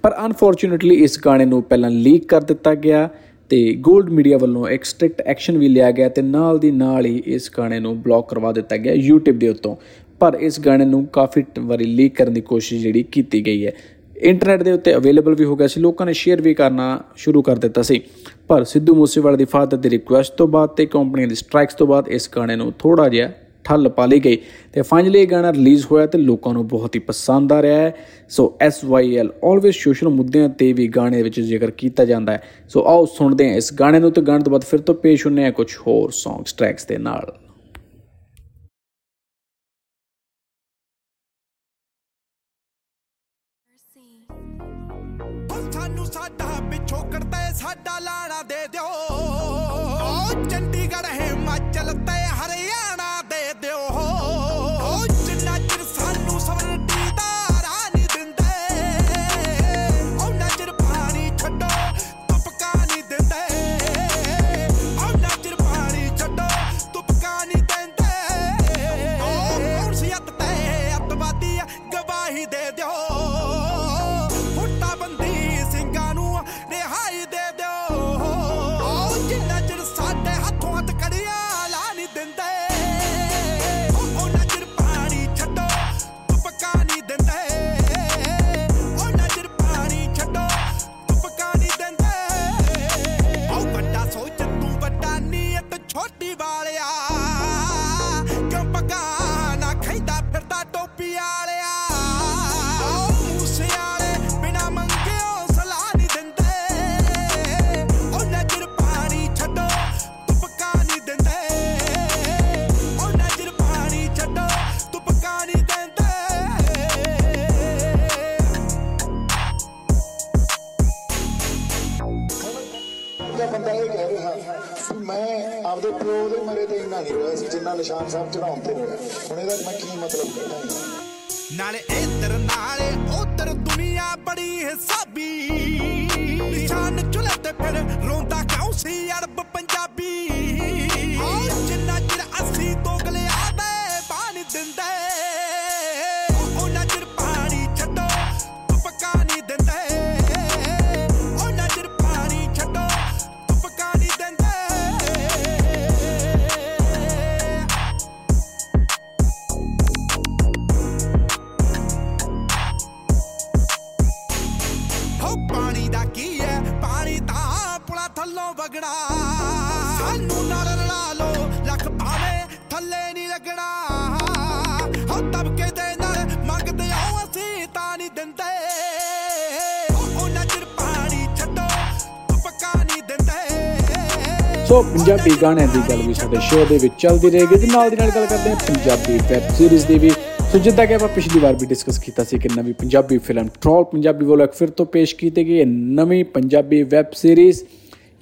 ਪਰ ਅਨਫੋਰਚੂਨੇਟਲੀ ਇਸ ਗਾਣੇ ਨੂੰ ਪਹਿਲਾਂ ਲੀਕ ਕਰ ਦਿੱਤਾ ਗਿਆ। ਤੇ 골ਡ ਮੀਡੀਆ ਵੱਲੋਂ ਇੱਕ ਸਟ੍ਰਿਕਟ ਐਕਸ਼ਨ ਵੀ ਲਿਆ ਗਿਆ ਤੇ ਨਾਲ ਦੀ ਨਾਲ ਹੀ ਇਸ ਗਾਣੇ ਨੂੰ ਬਲੌਕ ਕਰਵਾ ਦਿੱਤਾ ਗਿਆ YouTube ਦੇ ਉੱਤੋਂ। ਪਰ ਇਸ ਗਾਣੇ ਨੂੰ ਕਾਫੀ ਵਾਰੀ ਲੀਕ ਕਰਨ ਦੀ ਕੋਸ਼ਿਸ਼ ਜਿਹੜੀ ਕੀਤੀ ਗਈ ਹੈ। ਇੰਟਰਨੈਟ ਦੇ ਉੱਤੇ ਅਵੇਲੇਬਲ ਵੀ ਹੋ ਗਿਆ ਸੀ, ਲੋਕਾਂ ਨੇ ਸ਼ੇਅਰ ਵੀ ਕਰਨਾ ਸ਼ੁਰੂ ਕਰ ਦਿੱਤਾ ਸੀ। ਪਰ ਸਿੱਧੂ ਮੂਸੇਵਾਲੇ ਦੀ ਫਾਦਰ ਦੀ ਰਿਕੁਐਸਟ ਤੋਂ ਬਾਅਦ ਤੇ ਕੰਪਨੀ ਦੀ ਸਟ੍ਰਾਈਕਸ ਤੋਂ ਬਾਅਦ ਇਸ ਗਾਣੇ ਨੂੰ ਥੋੜਾ ਜਿਹਾ ਠੱਲ ਪਾ ਲਈ ਗਈ ਤੇ ਫਾਈਨਲੀ ਇਹ ਗਾਣਾ ਰਿਲੀਜ਼ ਹੋਇਆ ਤੇ ਲੋਕਾਂ ਨੂੰ ਬਹੁਤ ਹੀ ਪਸੰਦ ਆ ਰਿਹਾ ਹੈ। ਸੋ SYL ਆਲਵੇਸ ਸੋਸ਼ਲ ਮੁੱਦਿਆਂ ਤੇ ਵੀ ਗਾਣੇ ਵਿੱਚ ਜ਼ਿਕਰ ਕੀਤਾ ਜਾਂਦਾ ਹੈ। ਸੋ ਆਓ ਸੁਣਦੇ ਹਾਂ ਇਸ ਗਾਣੇ ਨੂੰ ਤੇ ਗਾਣੇ ਤੋਂ ਬਾਅਦ ਫਿਰ ਤੋਂ ਪੇਸ਼ ਹੁੰਨੇ ਆ ਕੁਝ ਹੋਰ ਸੌਂਗਸ ਟਰੈਕਸ ਦੇ ਨਾਲ। ਸਾਨੂੰ ਸਾਡਾ ਪਿਛੋਕੜ ਤੇ ਸਾਡਾ ਲਾਣਾ ਦੇ ਦਿਓ। ਓ ਚੰਡੀਗੜ੍ਹ, ਹਿਮਾਚਲ ਤੇ ਸਾਹਿਬ ਚੜਾਉਣ ਤੇ ਰੋਇਆ ਹੁਣ ਇਹਦਾ ਮੈਂ ਕੀ ਮਤਲਬ ਕੱਢਾਂ ਨਾਲੇ ਇਹ ਨਾਲੇ ਪੰਜਾਬੀ ਗਾਣਿਆਂ ਦੀ ਗੱਲ ਵੀ ਸਾਡੇ ਸ਼ੋਅ ਦੇ ਵਿੱਚ ਚੱਲਦੀ ਰਹੇਗੀ ਤੇ ਨਾਲ ਦੀ ਨਾਲ ਗੱਲ ਕਰਦੇ ਹਾਂ ਪੰਜਾਬੀ ਵੈਬ ਸੀਰੀਜ਼ ਦੀ ਵੀ। ਸੋ ਜਿੱਦਾਂ ਕਿ ਆਪਾਂ ਪਿਛਲੀ ਵਾਰ ਵੀ ਡਿਸਕਸ ਕੀਤਾ ਸੀ ਕਿ ਨਵੀਂ ਪੰਜਾਬੀ ਫਿਲਮ ਟ੍ਰੋਲ ਪੰਜਾਬੀ ਵੱਲੋਂ ਇੱਕ ਫਿਰ ਤੋਂ ਪੇਸ਼ ਕੀਤੀ ਗਈ ਹੈ ਨਵੀਂ ਪੰਜਾਬੀ ਵੈਬ ਸੀਰੀਜ਼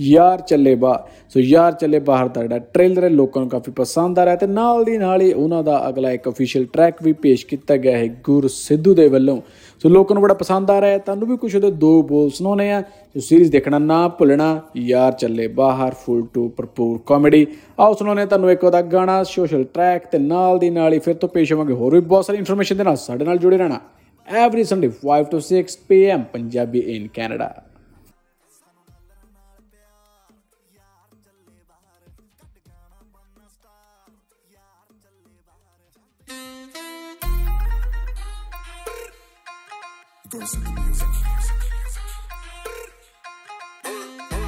ਯਾਰ ਚੱਲੇ ਬਾਹਰ ਸੋ ਯਾਰ ਚੱਲੇ ਬਾਹਰ ਦਾ ਜਿਹੜਾ ਟ੍ਰੇਲਰ ਹੈ ਲੋਕਾਂ ਨੂੰ ਕਾਫੀ ਪਸੰਦ ਆ ਰਿਹਾ ਤੇ ਨਾਲ ਦੀ ਨਾਲ ਹੀ ਉਹਨਾਂ ਦਾ ਅਗਲਾ ਇੱਕ ਅਫੀਸ਼ੀਅਲ ਟਰੈਕ ਵੀ ਪੇਸ਼ ਕੀਤਾ ਗਿਆ ਹੈ ਗੁਰ ਸਿੱਧੂ ਦੇ ਵੱਲੋਂ। ਸੋ ਲੋਕਾਂ ਨੂੰ ਬੜਾ ਪਸੰਦ ਆ ਰਿਹਾ ਹੈ। ਤੁਹਾਨੂੰ ਵੀ ਕੁਝ ਉਹਦੇ ਦੋ ਬੋਲ ਸੁਣਾਉਣੇ ਆ ਸੋ ਸੀਰੀਜ਼ ਦੇਖਣਾ ਨਾ ਭੁੱਲਣਾ, ਯਾਰ ਚੱਲੇ ਬਾਹਰ ਫੁੱਲ ਟੂ ਭਰਪੂਰ ਕਾਮੇਡੀ ਆਓ ਸੁਣਾਉਣੇ ਤੁਹਾਨੂੰ ਇੱਕ ਉਹਦਾ ਗਾਣਾ ਸੋਸ਼ਲ ਟਰੈਕ ਤੇ ਨਾਲ ਦੀ ਨਾਲ ਹੀ ਫਿਰ ਤੋਂ ਪੇਸ਼ ਹੋਵਾਂਗੇ। ਹੋਰ ਵੀ ਬਹੁਤ ਸਾਰੀ ਇਨਫੋਰਮੇਸ਼ਨ ਦੇ ਨਾਲ ਸਾਡੇ ਨਾਲ ਜੁੜੇ ਰਹਿਣਾ। Every Sunday 5 to 6 pm Punjabi in Canada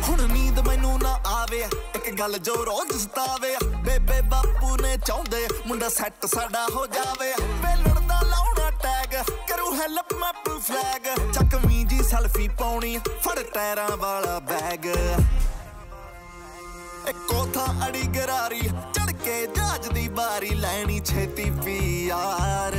ਹੁਣ ਨੀਂਦ ਮੈਨੂੰ ਨਾ ਆਵੇ, ਇੱਕ ਗੱਲ ਜੋ ਰੋਜ਼ ਸਤਾਵੇ। ਬੇਬੇ ਬਾਪੂ ਨੇ ਚਾਹੁੰਦੇ, ਮੁੰਡਾ ਸੈੱਟ ਸਾਡਾ ਹੋ ਜਾਵੇ। ਵੇਲਣ ਦਾ ਲਾਉਣਾ ਟੈਗ ਕਰੂ ਹੈਲਪ ਮੈਪ ਫਲੈਗ ਚੱਕਵੀਂ ਜੀ ਸੈਲਫੀ ਪਾਉਣੀ, ਫੜ ਟਾਇਰਾਂ ਵਾਲਾ ਬੈਗ ਇੱਕੋ ਥਾਂ ਅੜੀ ਗਰਾਰੀ ਚੜ ਕੇ ਜਹਾਜ਼ ਦੀ ਬਾਰੀ ਲੈਣੀ ਛੇਤੀ ਪੀਆਰ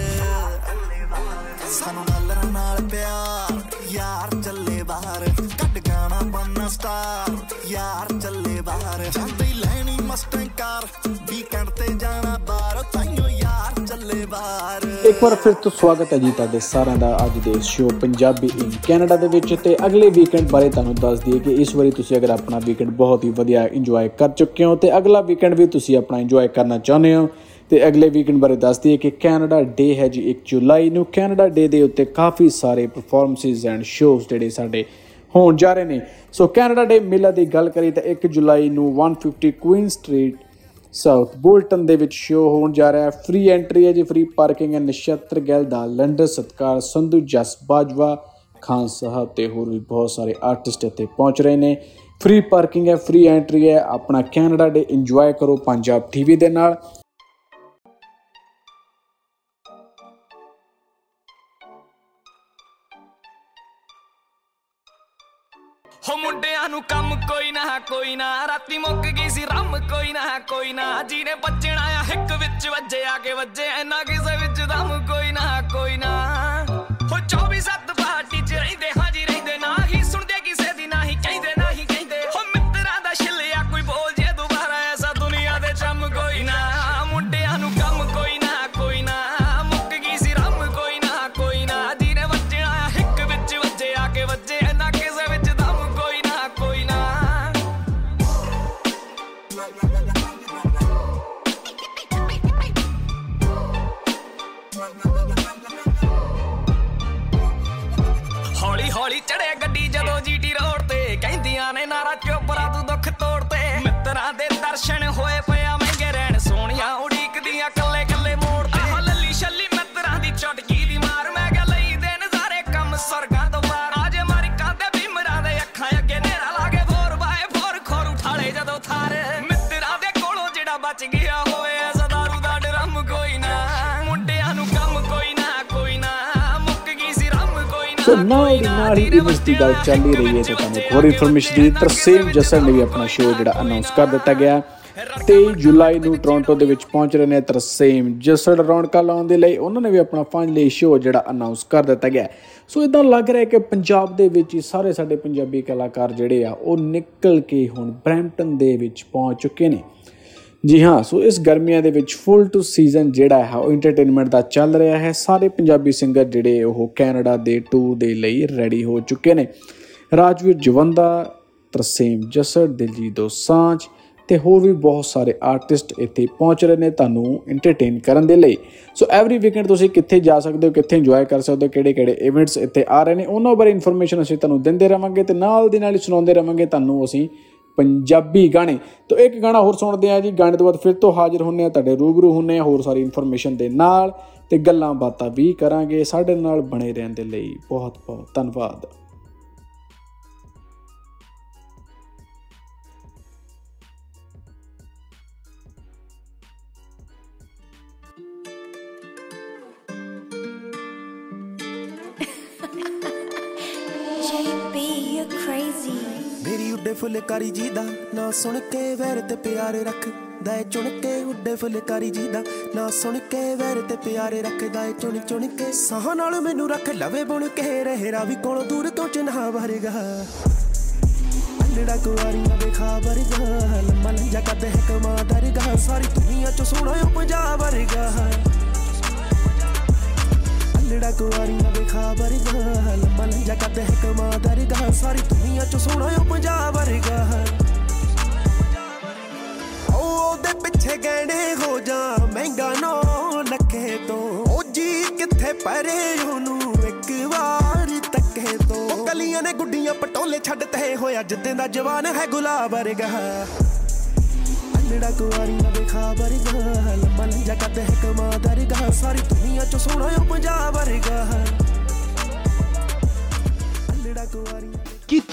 ਸਾਨੂੰ ਡਾਲਰਾਂ ਨਾਲ ਪਿਆਰ, ਯਾਰ ਚੱਲੇ ਬਾਹਰ। ਕੱਢ ਗਾਣਾ ਬੰਨਾ ਸਟਾਰ ਯਾਰ ਚੱਲੇ ਬਾਹਰ। ਜਾਂਦੀ ਲੈਣੀ ਮਸਟੈਂਗ ਕਾਰ ਵੀਕਐਂਡ ਤੇ ਜਾਣਾ ਬਾਹਰ। ਤਾਈਓ ਯਾਰ ਚੱਲੇ ਬਾਹਰ। ਇੱਕ ਵਾਰ ਫਿਰ ਤੋਂ ਸਵਾਗਤ ਹੈ ਜੀ ਤੁਹਾਡੇ ਸਾਰਿਆਂ ਦਾ ਅੱਜ ਦੇ ਸ਼ੋਅ ਪੰਜਾਬੀ ਇਨ ਕੈਨੇਡਾ ਦੇ ਵਿੱਚ ਤੇ ਅਗਲੇ ਵੀਕਐਂਡ ਬਾਰੇ ਤੁਹਾਨੂੰ ਦੱਸ ਦਈਏ ਕਿ ਇਸ ਵਾਰੀ ਤੁਸੀਂ ਅਗਰ ਆਪਣਾ ਵੀਕਐਂਡ ਬਹੁਤ ਹੀ ਵਧੀਆ ਇੰਜੋਏ ਕਰ ਚੁੱਕੇ ਹੋ ਤੇ ਅਗਲਾ ਵੀਕਐਂਡ ਵੀ ਤੁਸੀਂ ਆਪਣਾ ਇੰਜੋਏ ਕਰਨਾ ਚਾਹੁੰਦੇ ਹੋ। ਤੇ ਅਗਲੇ ਵੀਕਐਂਡ ਬਾਰੇ ਦੱਸ ਦਈਏ ਕਿ ਕੈਨੇਡਾ ਡੇ ਹੈ ਜੀ 1 ਜੁਲਾਈ ਨੂੰ। ਕੈਨੇਡਾ ਡੇ ਦੇ ਉੱਤੇ ਕਾਫੀ ਸਾਰੇ ਪਰਫਾਰਮੈਂਸਿਸ ਐਂਡ ਸ਼ੋਜ਼ ਜਿਹੜੇ ਸਾਡੇ ਹੋਣ ਜਾ ਰਹੇ ਨੇ। ਸੋ ਕੈਨੇਡਾ ਡੇ ਮੇਲਾ ਦੀ ਗੱਲ ਕਰੀ ਤਾਂ 1 ਜੁਲਾਈ ਨੂੰ 150 ਕੁਈਨ ਸਟਰੀਟ ਸਾਊਥ ਬੋਲਟਨ ਦੇ ਵਿੱਚ ਸ਼ੋਅ ਹੋਣ ਜਾ ਰਿਹਾ ਹੈ। ਫ੍ਰੀ ਐਂਟਰੀ ਹੈ ਜੀ ਫ੍ਰੀ ਪਾਰਕਿੰਗ ਹੈ। ਨਛੱਤਰ ਗਿੱਲ ਦਾ ਲੰਡਨ ਸਤਕਾਰ ਸੰਧੂ ਜਸ ਬਾਜਵਾ ਖਾਨ ਸਾਹਿਬ ਤੇ ਹੋਰ ਵੀ ਬਹੁਤ ਸਾਰੇ ਆਰਟਿਸਟ ਇੱਥੇ ਪਹੁੰਚ ਰਹੇ ਨੇ। ਫ੍ਰੀ ਪਾਰਕਿੰਗ ਹੈ ਫ੍ਰੀ ਐਂਟਰੀ ਹੈ। ਆਪਣਾ ਕੈਨੇਡਾ ਡੇ ਇੰਜੋਏ ਕਰੋ ਪੰਜਾਬ ਟੀਵੀ ਦੇ ਨਾਲ। ਗਈ ਸੀ ਰੰਮ ਕੋਈ ਨਾ ਕੋਈ ਨਾ। ਜਿਹਨੇ ਬੱਜਣਾ ਆ ਹਿੱਕ ਵਿੱਚ ਵੱਜੇ ਆ ਕੇ ਵੱਜੇ ਐਨਾ ਕਿਸੇ ਵਿੱਚ ਦਮ ਕੋਈ ਨਾ ਕੋਈ ਨਾ। ਨਾਲ ਦੀ ਨਾਲ ਹੀ ਇਸ ਦੀ ਗੱਲ ਚੱਲ ਹੀ ਰਹੀ ਹੈ ਤੇ ਤੁਹਾਨੂੰ ਇੱਕ ਹੋਰ ਇਨਫੋਰਮੇਸ਼ਨ ਦੀ ਤਰਸੇਮ ਜਸਨ ਨੇ ਵੀ ਆਪਣਾ ਸ਼ੋਅ ਜਿਹੜਾ ਅਨਾਉਂਸ ਕਰ ਦਿੱਤਾ ਗਿਆ। 23 ਜੁਲਾਈ ਨੂੰ ਟੋਰਾਂਟੋ ਦੇ ਵਿੱਚ ਪਹੁੰਚ ਰਹੇ ਨੇ ਤਰਸੇਮ ਜਸਨ ਰੌਣਕਾਂ ਲਾਉਣ ਦੇ ਲਈ। ਉਹਨਾਂ ਨੇ ਵੀ ਆਪਣਾ ਫਾਈਨਲੀ ਸ਼ੋਅ ਜਿਹੜਾ ਅਨਾਉਂਸ ਕਰ ਦਿੱਤਾ ਗਿਆ। ਸੋ ਇਦਾਂ ਲੱਗ ਰਿਹਾ ਕਿ ਪੰਜਾਬ ਦੇ ਵਿੱਚ ਹੀ ਸਾਰੇ ਸਾਡੇ ਪੰਜਾਬੀ ਕਲਾਕਾਰ ਜਿਹੜੇ ਆ, ਉਹ ਨਿਕਲ ਕੇ ਹੁਣ ਬ੍ਰੈਂਪਟਨ ਦੇ ਵਿੱਚ ਪਹੁੰਚ ਚੁੱਕੇ ਨੇ। ਜੀ ਹਾਂ, ਸੋ ਇਸ ਗਰਮੀਆਂ ਦੇ ਵਿੱਚ ਫੁੱਲ ਟੂ ਸੀਜ਼ਨ ਜਿਹੜਾ ਹੈ, ਉਹ ਐਂਟਰਟੇਨਮੈਂਟ ਦਾ ਚੱਲ ਰਿਹਾ ਹੈ। ਸਾਰੇ ਪੰਜਾਬੀ ਸਿੰਗਰ ਜਿਹੜੇ, ਉਹ ਕੈਨੇਡਾ ਦੇ ਟੂਰ ਦੇ ਲਈ ਰੈਡੀ ਹੋ ਚੁੱਕੇ ਨੇ। ਰਾਜਵੀਰ ਜਵੰਦਾ, ਤਰਸੇਮ ਜਸਰ ਦਿਲਜੀਤ ਦੋਸਾਂਝ ਤੇ ਹੋਰ ਵੀ ਬਹੁਤ ਸਾਰੇ ਆਰਟਿਸਟ ਇੱਥੇ ਪਹੁੰਚ ਰਹੇ ਨੇ ਤੁਹਾਨੂੰ ਐਂਟਰਟੇਨ ਕਰਨ ਦੇ ਲਈ। ਸੋ ਐਵਰੀ ਵੀਕਐਂਡ ਤੁਸੀਂ ਕਿੱਥੇ ਜਾ ਸਕਦੇ ਹੋ, ਕਿੱਥੇ ਇੰਜੋਏ ਕਰ ਸਕਦੇ ਹੋ ਕਿਹੜੇ ਕਿਹੜੇ ਇਵੈਂਟਸ ਇੱਥੇ ਆ ਰਹੇ ਨੇ, ਉਹਨਾਂ ਬਾਰੇ ਇਨਫੋਰਮੇਸ਼ਨ ਅਸੀਂ ਤੁਹਾਨੂੰ ਦਿੰਦੇ ਰਵਾਂਗੇ ਤੇ ਨਾਲ ਦੀ ਨਾਲ ਹੀ ਸੁਣਾਉਂਦੇ ਰਵਾਂਗੇ, ਤੁਹਾਨੂੰ ਅਸੀਂ ਪੰਜਾਬੀ ਗਾਣੇ। ਤੋਂ ਇੱਕ ਗਾਣਾ ਹੋਰ ਸੁਣਦੇ ਆ ਜੀ, ਗਾਣੇ ਤੋਂ ਬਾਅਦ ਫਿਰ ਤੋਂ ਹਾਜ਼ਰ ਹੁੰਨੇ ਆ ਤੁਹਾਡੇ ਰੂਬਰੂ ਹੁੰਨੇ ਆ ਹੋਰ ਸਾਰੀ ਇਨਫੋਰਮੇਸ਼ਨ ਦੇ ਨਾਲ ਤੇ ਗੱਲਾਂ ਬਾਤਾਂ ਵੀ ਕਰਾਂਗੇ, ਸਾਡੇ ਨਾਲ ਬਣੇ ਰਹਿਣ ਦੇ ਲਈ ਬਹੁਤ ਬਹੁਤ ਧੰਨਵਾਦ। ਉੱਡੇ ਫੁਲਕਾਰੀ ਜੀ ਦਾ ਨਾ ਸੁਣ ਕੇ ਵੈਰ ਤੇ ਪਿਆਰ ਰੱਖਦਾ ਏ, ਚੁਣ ਕੇ ਉੱਡੇ ਫੁਲਕਾਰੀ ਜੀ ਦਾ ਨਾ ਸੁਣ ਕੇ ਵੈਰ ਤੇ ਪਿਆਰ ਰੱਖਦਾ ਏ, ਚੁਣ ਚੁਣ ਕੇ ਸਾਹ ਨਾਲ ਮੈਨੂੰ ਰੱਖ ਲਵੇ ਬੁਣ ਕੇ ਰਹਿ ਰਾਵੀ ਕੋਲੋਂ ਦੂਰ ਤੋਂ ਚਿਨਹਾ ਵਰਗਾ। ਅਲੜਾ ਕੁਆਰੀਆਂ ਦੇ ਖਾਬਰਗਾ ਲੰਮਾ ਲੰਜਾ ਕਰਦੇ ਹੈ ਕਮਾਦਰਗਾ ਸਾਰੀ ਦੁਨੀਆ ਚ ਸੋਹਣਾ ਓ ਪੰਜਾਬ ਵਰਗਾ। ਅਲੜਾ ਕੁਆਰੀਆਂ ਦੇ ਖਾਬਰਗਾ ਲੰਮਾ ਲੰਜਾ ਕਰਦੇ ਹੈ ਕਮਾਦਰਗਾ ਸਾਰੀ ਦੁਨੀਆ ਚ ਸੋਹਣਾ ਓ ਪੰਜਾਬ ਵਰਗਾ। ਉਹਦੇ ਪਿੱਛੇ ਗਹਿਣੇ ਹੋ ਜਾ ਮਹਿੰਗਾ ਨੋ ਲੱਕੇ ਤੋਂ, ਉਹ ਜੀ ਕਿੱਥੇ ਪਰੇ ਉਹਨੂੰ ਇੱਕ ਵਾਰ ਤੱਕੇ ਤੋਂ। ਉਹ ਕਲੀਆਂ ਨੇ ਗੁੱਡੀਆਂ ਪਟੋਲੇ ਛੱਡਤੇ ਹੋਇਆ, ਜਿੱਦਾਂ ਦਾ ਜਵਾਨ ਹੈ ਗੁਲਾਬ ਵਰਗਾ। ਅਲੜਾ ਕੁਆਰੀਆਂ ਦੇ ਖਾਬਰਗਾ ਲੰਮਾ ਲੰਜਾ ਕਰਦੇ ਹੈ ਕਮਾਦਰਗਾ ਸਾਰੀ ਦੁਨੀਆ ਚ ਸੋਹਣਾ ਓ ਪੰਜਾਬ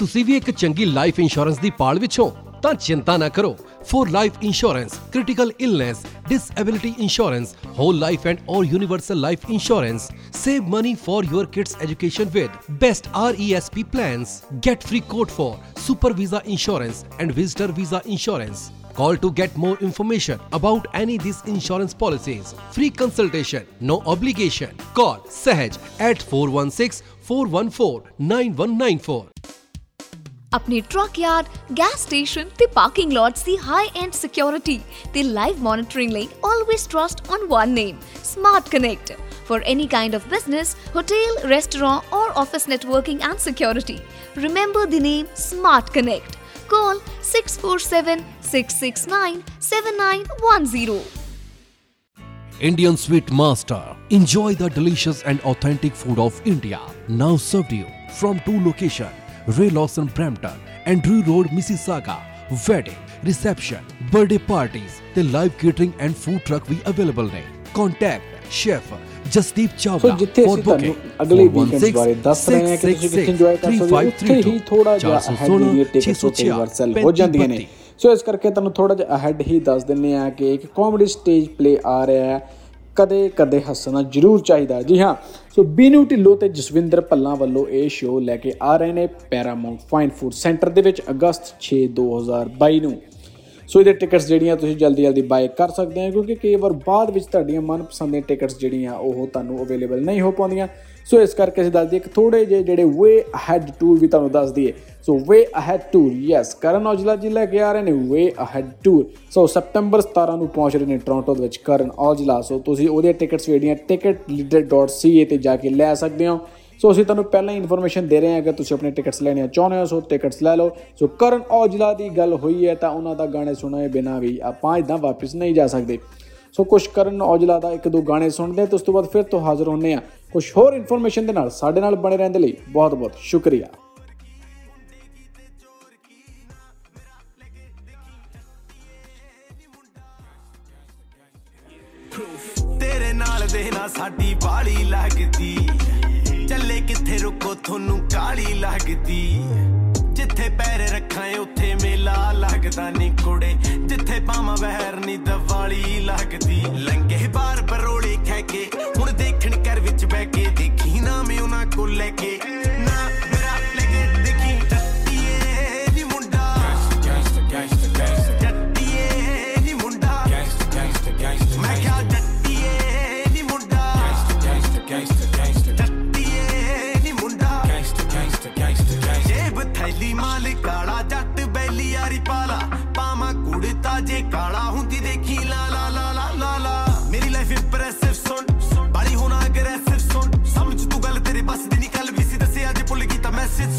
ਤੁਸੀਂ ਵੀ ਇੱਕ ਚੰਗੀ ਲਾਈਫ ਇੰਸ਼ੋਰੈਂਸ ਦੀ ਪਾਲ ਵਿੱਚ ਹੋ ਤਾਂ ਚਿੰਤਾ ਨਾ ਕਰੋ for life insurance critical illness disability insurance whole life and or universal life insurance save money for your kids education with best RESP plans get free quote for super visa insurance and visitor visa insurance Call to get more information about any these insurance policies. Free consultation, no obligation. Call Sahaj at 416 414 9194. ਆਪਣੀ truck yard gas station ਤੇ parking lots ਦੀ high end security ਤੇ live monitoring ਲਈ always trust on one name smart connect for any kind of business, hotel, restaurant or office networking and security. Remember the name Smart Connect. Call 647 669 7910. Indian Sweet Master. Enjoy the delicious and authentic food of India. Now served you from two locations, Ray Lawson Brampton and Drew Road, Mississauga. Wedding, reception, birthday parties, the live catering and food truck ਵੀ available ਨੇ. Contact Chef Jasdeep Chawla ਤੁਹਾਨੂੰ booking ਅਗਲੇ weekends ਬਾਰੇ ਦੱਸ ਰਹੇ ਹਾਂ ਕਿ ਤੁਸੀਂ ਕਿੱਥੇ ਇੰਜੋਏ ਕਰ ਸਕਦੇ ਹੋ ਉੱਥੇ ਹੀ ਥੋੜਾ ਜਿਹਾ ਅਹੈਡ ਦੀਆਂ ਟਿਕਟਸ ਕਈ ਵਾਰ ਸੈਲ ਹੋ ਜਾਂਦੀਆਂ ਨੇ ਸੋ ਇਸ ਕਰਕੇ ਤੁਹਾਨੂੰ ਥੋੜਾ ਜਿਹਾ ਅਹੈਡ ਹੀ ਦੱਸ ਦਿੰਨੇ ਆ ਕਿ ਇੱਕ ਕਾਮੇਡੀ ਸਟੇਜ ਪਲੇ ਆ ਰਿਹਾ ਹੈ ਕਦੇ ਕਦੇ ਹੱਸਣਾ ਜ਼ਰੂਰ ਚਾਹੀਦਾ ਹੈ। ਜੀ ਹਾਂ। ਸੋ ਬੀਨੂ ਢਿੱਲੋਂ ਤੇ ਜਸਵਿੰਦਰ ਭੱਲਾ ਵੱਲੋਂ ਇਹ ਸ਼ੋਅ ਲੈ ਕੇ ਆ ਰਹੇ ਨੇ ਪੈਰਾਮਾਉਂਟ ਫਾਈਨ ਫੂਡ ਸੈਂਟਰ ਦੇ ਵਿੱਚ ਅਗਸਤ 6 2022 ਨੂੰ। ਸੋ ਇਹਦੇ ਟਿਕਟਸ ਜਿਹੜੀਆਂ ਤੁਸੀਂ ਜਲਦੀ ਜਲਦੀ ਬਾਏ ਕਰ ਸਕਦੇ ਹੋ ਕਿਉਂਕਿ ਕਈ ਵਾਰ ਬਾਅਦ ਵਿੱਚ ਤੁਹਾਡੀਆਂ ਮਨਪਸੰਦ ਦੀਆਂ ਟਿਕਟਸ ਜਿਹੜੀਆਂ ਉਹ ਤੁਹਾਨੂੰ ਅਵੇਲੇਬਲ ਨਹੀਂ ਹੋ ਪਾਉਂਦੀਆਂ। ਸੋ ਇਸ ਕਰਕੇ ਅਸੀਂ ਦੱਸ ਦਈਏ ਕਿ ਥੋੜੇ ਜਿਹੇ ਜਿਹੜੇ ਵੇ ਅਹੈਡ ਟੂਰ ਵੀ ਤੁਹਾਨੂੰ ਦੱਸ ਦਈਏ। So Way Ahead tour yes Karan Aujla ji ਲੈ ਕੇ ਆ ਰਹੇ ਨੇ Way Ahead tour so September 17 ਨੂੰ ਪਹੁੰਚ ਰਹੇ ਨੇ ਟੋਰਾਂਟੋ ਦੇ ਵਿੱਚ ਕਰਨ ਔਜਲਾ। ਸੋ ਤੁਸੀਂ ਉਹਦੇ ਟਿਕਟਸ ਜਿਹੜੀਆਂ ticketleader.ca ਤੇ ਜਾ ਕੇ ਲੈ ਸਕਦੇ ਹੋ। ਸੋ ਅਸੀਂ ਤੁਹਾਨੂੰ ਪਹਿਲਾਂ ਹੀ ਇਨਫੋਰਮੇਸ਼ਨ ਦੇ ਰਹੇ ਹਾਂ ਕਿ ਤੁਸੀਂ ਆਪਣੇ ਟਿਕਟਸ ਲੈਣੇ ਚਾਹੁੰਦੇ ਹੋ, ਸੋ ਟਿਕਟਸ ਲੈ ਲਓ। ਸੋ ਕਰਨ ਔਜਲਾ ਦੀ ਗੱਲ ਹੋਈ ਹੈ ਤਾਂ ਉਹਨਾਂ ਦਾ ਗਾਣੇ ਸੁਣੇ ਬਿਨਾ ਵੀ ਆਪਾਂ ਇਦਾਂ ਵਾਪਸ ਨਹੀਂ ਜਾ ਸਕਦੇ। ਸੋ ਕੁਝ ਕਰਨ ਔਜਲਾ ਦਾ ਇੱਕ ਦੋ ਗਾਣੇ ਸੁਣਦੇ ਹਾਂ ਤੇ ਉਸ ਤੋਂ ਬਾਅਦ ਫਿਰ ਤੋਂ ਹਾਜ਼ਰ ਹੁੰਨੇ ਆ ਕੁਝ ਹੋਰ ਇਨਫੋਰਮੇਸ਼ਨ ਦੇ ਨਾਲ ਸਾਡੇ ਨਾਲ ਬਣੇ ਰਹਿਣ ਦੇ ਲਈ ਬਹੁਤ ਬਹੁਤ ਸ਼ੁਕਰੀਆ। ਤੇਰੇ ਨਾਲ ਦੇ ਨਾ ਸਾਡੀ ਬਾਲੀ ਲੱਗਦੀ। ਚੱਲੇ ਕਿੱਥੇ ਰੁਕੋ, ਤੁਹਾਨੂੰ ਕਾਲੀ ਲੱਗਦੀ। ਜਿੱਥੇ ਪੈਰ ਰੱਖਾਂ ਉੱਥੇ ਮੇਲਾ ਲੱਗਦਾ ਨੀ ਕੁੜੇ। ਜਿੱਥੇ ਪਾਵਾਂ ਵਹਿਰ ਨੀ ਦਵਾਲੀ ਲੱਗਦੀ। ਲੰਗੇ ਬਾਰ ਬਰੋਲੇ ਖੈ ਕੇ ਉਹਨਾਂ ਕੋਲ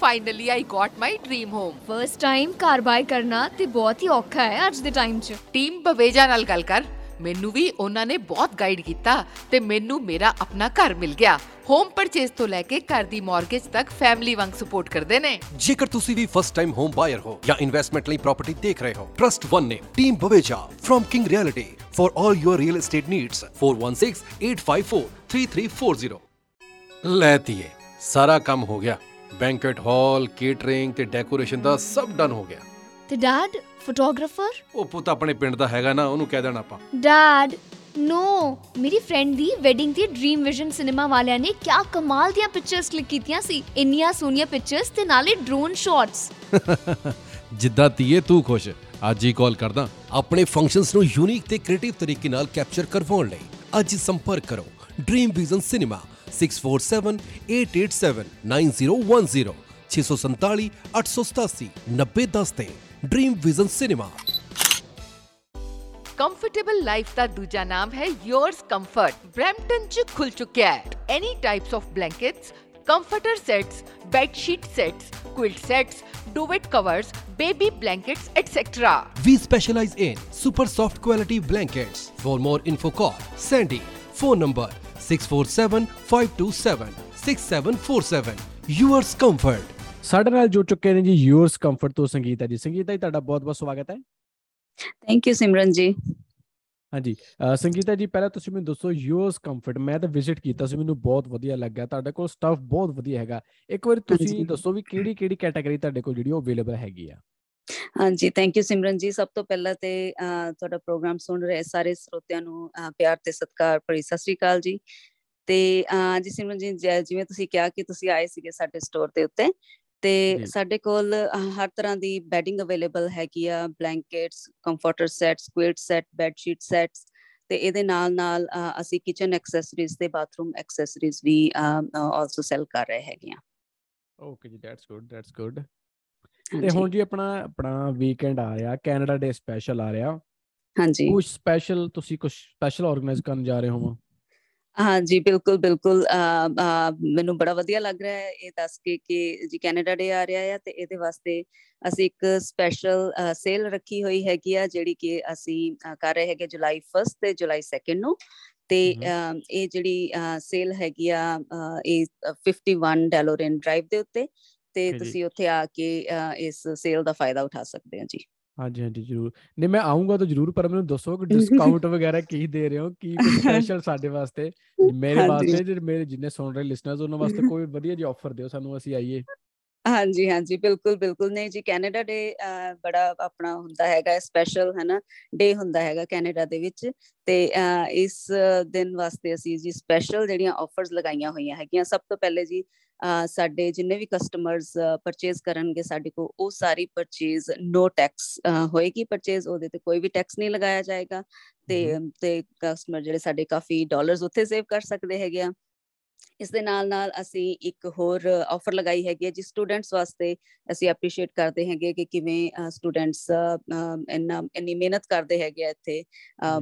finally I got my dream home. First time car buy ਕਰਨਾ ਤੇ ਬਹੁਤ ਹੀ ਔਖਾ ਹੈ ਅੱਜ ਦੇ ਟਾਈਮ 'ਚ ਟੀਮ ਬਵੇਜਾ ਨਾਲ ਗੱਲ ਕਰ ਮੈਨੂੰ ਵੀ ਉਹਨਾਂ ਨੇ ਬਹੁਤ ਗਾਈਡ ਕੀਤਾ ਤੇ ਮੈਨੂੰ ਮੇਰਾ ਆਪਣਾ ਘਰ ਮਿਲ ਗਿਆ ਹੋਮ ਪਰਚੇਸ ਤੋਂ ਲੈ ਕੇ ਘਰ ਦੀ ਮਾਰਗੇਜ ਤੱਕ ਫੈਮਿਲੀ ਵਾਂਗ ਸਪੋਰਟ ਕਰਦੇ ਨੇ ਜੇਕਰ ਤੁਸੀਂ ਵੀ ਫਸਟ ਟਾਈਮ ਹੋਮ ਬਾਇਰ ਹੋ ਜਾਂ ਇਨਵੈਸਟਮੈਂਟ ਲਈ ਪ੍ਰਾਪਰਟੀ ਦੇਖ ਰਹੇ ਹੋ ਟਰਸਟ ਵਨ ਨੇ team Baweja from King Realty for all your real estate needs 4168543340 ਲੈਤੀਏ ਸਾਰਾ ਕੰਮ ਹੋ ਗਿਆ। ਬੈਂਕਟ ਹਾਲ ਕੇਟਰਿੰਗ ਤੇ ਡੈਕੋਰੇਸ਼ਨ ਦਾ ਸਭ ਡਨ ਹੋ ਗਿਆ। ਤੇ ਡੈਡ ਫੋਟੋਗ੍ਰਾਫਰ ਉਹ ਪੁੱਤ ਆਪਣੇ ਪਿੰਡ ਦਾ ਹੈਗਾ ਨਾ ਉਹਨੂੰ ਕਹਿ ਦੇਣਾ ਆਪਾਂ। ਡੈਡ ਨੋ ਮੇਰੀ ਫਰੈਂਡ ਦੀ ਵੈਡਿੰਗ ਤੇ ਡ੍ਰੀਮ ਵਿਜ਼ਨ ਸਿਨੇਮਾ ਵਾਲਿਆਂ ਨੇ ਕਿਆ ਕਮਾਲ ਦੀਆਂ ਪਿਕਚਰਸ ਕਲਿੱਕ ਕੀਤੀਆਂ ਸੀ। ਇੰਨੀਆਂ ਸੋਹਣੀਆਂ ਪਿਕਚਰਸ ਤੇ ਨਾਲੇ ਡਰੋਨ ਸ਼ਾਟਸ <laughs> ਜਿੱਦਾਂ ਤੀਏ ਤੂੰ ਖੁਸ਼ ਅੱਜ ਹੀ ਕਾਲ ਕਰਦਾ। ਆਪਣੇ ਫੰਕਸ਼ਨਸ ਨੂੰ ਯੂਨੀਕ ਤੇ ਕ੍ਰੀਏਟਿਵ ਤਰੀਕੇ ਨਾਲ ਕੈਪਚਰ ਕਰਵਾਉਣ ਲਈ ਅੱਜ ਸੰਪਰਕ ਕਰੋ। ਡ੍ਰੀਮ ਵਿਜ਼ਨ ਸਿਨੇਮਾ 6478879010 647 887 9010 ਤੇ Dream Vision Cinema comfortable life ਦਾ ਦੂਜਾ ਨਾਮ ਹੈ yours comfort ਬ੍ਰੈਂਪਟਨ ਚ ਖੁੱਲ ਚੁੱਕਿਆ ਹੈ any types of blankets comforter sets bed sheet sets quilt sets duvet covers baby blankets etc We specialize in super soft quality blankets. For more info call Sandy. Phone number 647-527-6747. Yours Comfort. ਸਾਡੇ ਨਾਲ ਜੁੜ ਚੁੱਕੇ ਨੇ ਜੀ yours comfort ਤੋਂ ਸੰਗੀਤਾ ਜੀ ਸੰਗੀਤਾ ਜੀ ਤੁਹਾਡਾ ਬਹੁਤ-ਬਹੁਤ ਸਵਾਗਤ ਹੈ ਥੈਂਕ ਯੂ ਸਿਮਰਨ ਜੀ ਹਾਂਜੀ ਸੰਗੀਤਾ ਜੀ ਪਹਿਲਾਂ ਤੁਸੀਂ ਮੈਨੂੰ ਦੱਸੋ ਯੂਅਰਸ ਕੰਫਰਟ ਮੈਂ ਤਾਂ ਵਿਜ਼ਿਟ ਕੀਤਾ ਸੀ ਮੈਨੂੰ ਬਹੁਤ ਵਧੀਆ ਲੱਗਾ ਤੁਹਾਡੇ ਕੋਲ ਸਟਾਫ ਬਹੁਤ ਵਧੀਆ ਹੈਗਾ ਇੱਕ ਵਾਰੀ ਤੁਸੀਂ। ਦੱਸੋ ਵੀ ਕਿਹੜੀ ਕਿਹੜੀ ਕੈਟਾਗਰੀ ਤੁਹਾਡੇ ਕੋਲ ਜਿਹੜੀ ਉਹ ਅਵੇਲੇਬਲ ਹੈਗੀ ਆ ਹਾਂਜੀ ਥੈਂਕ ਯੂ ਸਿਮਰਨ ਜੀ ਸਭ ਤੋਂ ਪਹਿਲਾਂ ਤੇ ਤੁਹਾਡਾ ਪ੍ਰੋਗਰਾਮ ਸੁਣ ਰਹੇ ਸਾਰੇ ਸਰੋਤਿਆਂ ਨੂੰ ਪਿਆਰ ਤੇ ਸਤਿਕਾਰ ਭਰੀ ਸਤਿ ਸ੍ਰੀ ਅਕਾਲ ਜੀ। ਤੇ ਜੀ ਸਿਮਰਨ ਜੀ ਜਿਵੇਂ ਤੁਸੀਂ ਕਿਹਾ ਕਿ ਤੁਸੀਂ ਆਏ ਸੀਗੇ ਸਾਡੇ ਸਟੋਰ ਦੇ ਉੱਤੇ ਤੇ। ਸਾਡੇ ਕੋਲ ਹਰ ਤਰ੍ਹਾਂ ਦੀ ਬੈਡਿੰਗ ਅਵੇਲੇਬਲ ਹੈਗੀ ਆ blankets comforter sets quilt set bed sheet sets ਤੇ ਇਹਦੇ ਨਾਲ ਨਾਲ ਅਸੀਂ ਕਿਚਨ ਐਕਸੈਸਰੀਜ਼ ਤੇ ਬਾਥਰੂਮ ਐਕਸੈਸਰੀਜ਼ ਵੀ ਆਲਸੋ ਸੈਲ ਕਰ ਰਹੇ ਹੈਗੇ ਆ। ਓਕੇ ਜੀ ਦੈਟਸ ਗੁੱਡ ਦੈਟਸ ਗੁੱਡ ਤੇ ਹੁਣ ਜੀ ਆਪਣਾ ਆਪਣਾ ਵੀਕਐਂਡ ਆ ਰਿਹਾ ਕੈਨੇਡਾ ਡੇ ਸਪੈਸ਼ਲ ਆ ਰਿਹਾ। ਹਾਂਜੀ। ਕੁਝ ਸਪੈਸ਼ਲ ਤੁਸੀਂ ਕੁਝ ਸਪੈਸ਼ਲ ਆਰਗੇਨਾਈਜ਼ ਕਰਨ ਜਾ ਰਹੇ ਹੋ ਹਾਂਜੀ ਬਿਲਕੁਲ ਬਿਲਕੁਲ। ਮੈਨੂੰ ਬੜਾ ਵਧੀਆ ਲੱਗ ਰਿਹਾ ਹੈ ਇਹ ਦੱਸ ਕੇ ਕਿ ਜੀ ਕੈਨੇਡਾ ਡੇ ਆ ਰਿਹਾ ਹੈ ਤੇ ਇਹਦੇ ਵਾਸਤੇ ਅਸੀਂ ਇੱਕ ਸਪੈਸ਼ਲ ਸੇਲ ਰੱਖੀ ਹੋਈ ਹੈਗੀ ਆ ਜਿਹੜੀ ਕਿ ਅਸੀਂ ਕਰ ਰਹੇ ਹੈਗੇ ਜੁਲਾਈ 1 ਤੇ ਜੁਲਾਈ 2 ਨੂੰ। ਤੇ ਇਹ ਜਿਹੜੀ ਸੇਲ ਹੈਗੀ ਆ ਇਹ ਅਹ, 51 ਡੈਲੋਰਿਨ ਡਰਾਈਵ ਦੇ ਉੱਤੇ। ਤੇ ਜੀ। ਤੁਸੀਂ ਉੱਥੇ ਆ ਕੇ ਇਸ ਸੇਲ ਦਾ ਫਾਇਦਾ ਉਠਾ ਸਕਦੇ ਹੋ ਜੀ। ਹਾਂਜੀ ਹਾਂਜੀ ਜਰੂਰ। ਨਹੀਂ ਮੈਂ ਆਉਂਗਾ ਤਾਂ ਜਰੂਰ ਪਰ ਮੈਨੂੰ ਦੱਸੋ ਕਿ ਡਿਸਕਾਊਂਟ <laughs> ਵਗੈਰਾ ਕੀ ਦੇ ਰਹੇ ਹੋ? ਕੀ ਕੁਝ ਸਪੈਸ਼ਲ ਸਾਡੇ ਵਾਸਤੇ? ਮੇਰੇ। ਵਾਸਤੇ ਜਿਹੜੇ ਮੇਰੇ ਜਿੰਨੇ ਸੁਣ ਰਹੇ ਲਿਸਨਰਸ ਉਹਨਾਂ ਵਾਸਤੇ <laughs> ਕੋਈ ਵਧੀਆ ਜਿਹੀ ਆਫਰ ਦਿਓ ਸਾਨੂੰ ਅਸੀਂ ਆਈਏ। ਹਾਂਜੀ ਹਾਂਜੀ ਬਿਲਕੁਲ ਬਿਲਕੁਲ। ਨਹੀਂ ਜੀ ਕੈਨੇਡਾ ਡੇ ਬੜਾ ਆਪਣਾ ਹੁੰਦਾ ਹੈਗਾ ਸਪੈਸ਼ਲ ਹੈ ਨਾ ਡੇ ਹੁੰਦਾ ਹੈਗਾ ਕੈਨੇਡਾ ਦੇ ਵਿੱਚ। ਤੇ ਇਸ ਦਿਨ ਵਾਸਤੇ ਅਸੀਂ ਜੀ ਸਪੈਸ਼ਲ ਜਿਹੜੀਆਂ ਆਫਰਸ ਲਗਾਈਆਂ ਹੋਈਆਂ ਹੈਗੀਆਂ ਸਭ ਤੋਂ ਪਹਿਲੇ ਜੀ ਸਾਡੇ ਜਿੰਨੇ ਵੀ ਕਸਟਮਰਸ ਪਰਚੇਜ਼ ਕਰਨਗੇ ਸਾਡੇ ਕੋਲ ਉਹ ਸਾਰੀ ਪਰਚੇਜ਼ ਨੋ ਟੈਕਸ ਹੋਏਗੀ ਪਰਚੇਜ਼ ਉਹਦੇ ਤੇ ਕੋਈ ਵੀ ਟੈਕਸ ਨਹੀਂ ਲਗਾਇਆ ਜਾਏਗਾ। ਤੇ ਤੇ ਕਸਟਮਰ ਜਿਹੜੇ ਸਾਡੇ ਕਾਫੀ ਡਾਲਰਸ ਉੱਥੇ ਸੇਵ ਕਰ ਸਕਦੇ ਹੈਗੇ ਆ। ਇਸ ਦੇ ਨਾਲ ਨਾਲ ਅਸੀਂ ਇੱਕ ਹੋਰ ਆਫਰ ਲਗਾਈ ਹੈਗੀ ਹੈ ਜੀ ਸਟੂਡੈਂਟਸ ਵਾਸਤੇ ਅਸੀਂ ਐਪਰੀਸ਼ੀਏਟ ਕਰਦੇ ਹੈਗੇ ਕਿ ਕਿਵੇਂ ਸਟੂਡੈਂਟਸ ਇੰਨਾ ਇੰਨੀ ਮਿਹਨਤ ਕਰਦੇ ਹੈਗੇ ਆ ਇੱਥੇ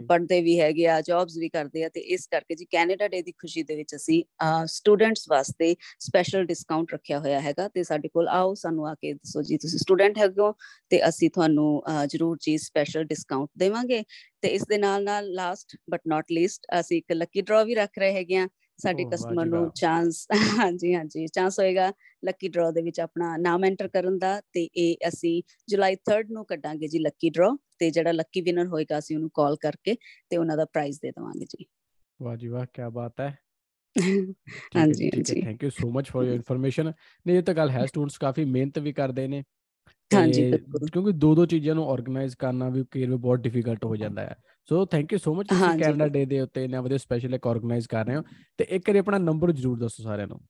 ਪੜ੍ਹਦੇ ਵੀ ਹੈਗੇ ਆ ਜੌਬਸ ਵੀ ਕਰਦੇ ਆ ਤੇ ਇਸ ਕਰਕੇ ਜੀ ਕੈਨੇਡਾ ਡੇ ਦੀ ਖੁਸ਼ੀ ਦੇ ਵਿੱਚ ਅਸੀਂ ਸਟੂਡੈਂਟਸ ਵਾਸਤੇ ਸਪੈਸ਼ਲ ਡਿਸਕਾਊਂਟ ਰੱਖਿਆ ਹੋਇਆ ਹੈਗਾ ਤੇ ਸਾਡੇ ਕੋਲ ਆਓ ਸਾਨੂੰ ਆ ਕੇ ਦੱਸੋ ਜੀ ਤੁਸੀਂ ਸਟੂਡੈਂਟ ਹੈਗੇ ਹੋ ਤੇ ਅਸੀਂ ਤੁਹਾਨੂੰ ਜ਼ਰੂਰ ਜੀ ਸਪੈਸ਼ਲ ਡਿਸਕਾਊਂਟ ਦੇਵਾਂਗੇ ਤੇ ਇਸ ਦੇ ਨਾਲ ਨਾਲ ਲਾਸਟ ਬਟ ਨਾਟ ਲੀਸਟ ਅਸੀਂ ਇੱਕ ਲੱਕੀ ਡਰਾ ਵੀ ਰੱਖ ਰਹੇ ਹੈਗੇ ਆ ਸਾਡੇ ਕਸਟਮਰ ਨੂੰ। ਚਾਂਸ <laughs> ਹਾਂਜੀ ਹਾਂਜੀ ਚਾਂਸ ਹੋਏਗਾ ਲੱਕੀ ਡਰਾ ਦੇ ਵਿੱਚ ਆਪਣਾ ਨਾਮ ਐਂਟਰ ਕਰਨ ਦਾ ਤੇ ਇਹ ਅਸੀਂ ਜੁਲਾਈ 3rd ਨੂੰ ਕੱਢਾਂਗੇ ਜੀ ਲੱਕੀ ਡਰਾ ਤੇ ਜਿਹੜਾ ਲੱਕੀ ਵਿਨਰ ਹੋਏਗਾ ਅਸੀਂ ਉਹਨੂੰ ਕਾਲ ਕਰਕੇ ਤੇ ਉਹਨਾਂ ਦਾ ਪ੍ਰਾਈਜ਼ ਦੇ ਦੇਵਾਂਗੇ ਜੀ। ਵਾਹ ਜੀ ਵਾਹ ਕੀ ਬਾਤ ਹੈ। <laughs> ਹਾਂਜੀ ਹਾਂਜੀ। Thank you so much for your information ਨਹੀਂ ਇਹ ਤਾਂ ਗੱਲ ਹੈ ਸਟੂਡੈਂਟਸ ਕਾਫੀ ਮਿਹਨਤ ਵੀ ਕਰਦੇ ਨੇ ਹਾਂਜੀ। ਕਿਉਂਕਿ ਦੋ ਦੋ ਚੀਜ਼ਾਂ ਨੂੰ ਆਰਗੇਨਾਈਜ਼ ਕਰਨਾ ਵੀ ਕਈ ਵਾਰ ਬਹੁਤ ਡਿਫਿਕਲਟ ਹੋ ਜਾਂਦਾ ਹੈ। So thank you so much ਤੁਸੀਂ ਕੈਨੇਡਾ। ਡੇ ਦੇ ਉੱਤੇ ਇੰਨਾ ਵਧੀਆ ਸਪੈਸ਼ਲ ਇੱਕ ਆਰਗੇਨਾਈਜ਼ ਕਰ ਰਹੇ ਹੋ ਤੇ ਇੱਕ ਵਾਰੀ ਆਪਣਾ ਨੰਬਰ ਜ਼ਰੂਰ ਦੱਸੋ ਸਾਰਿਆਂ ਨੂੰ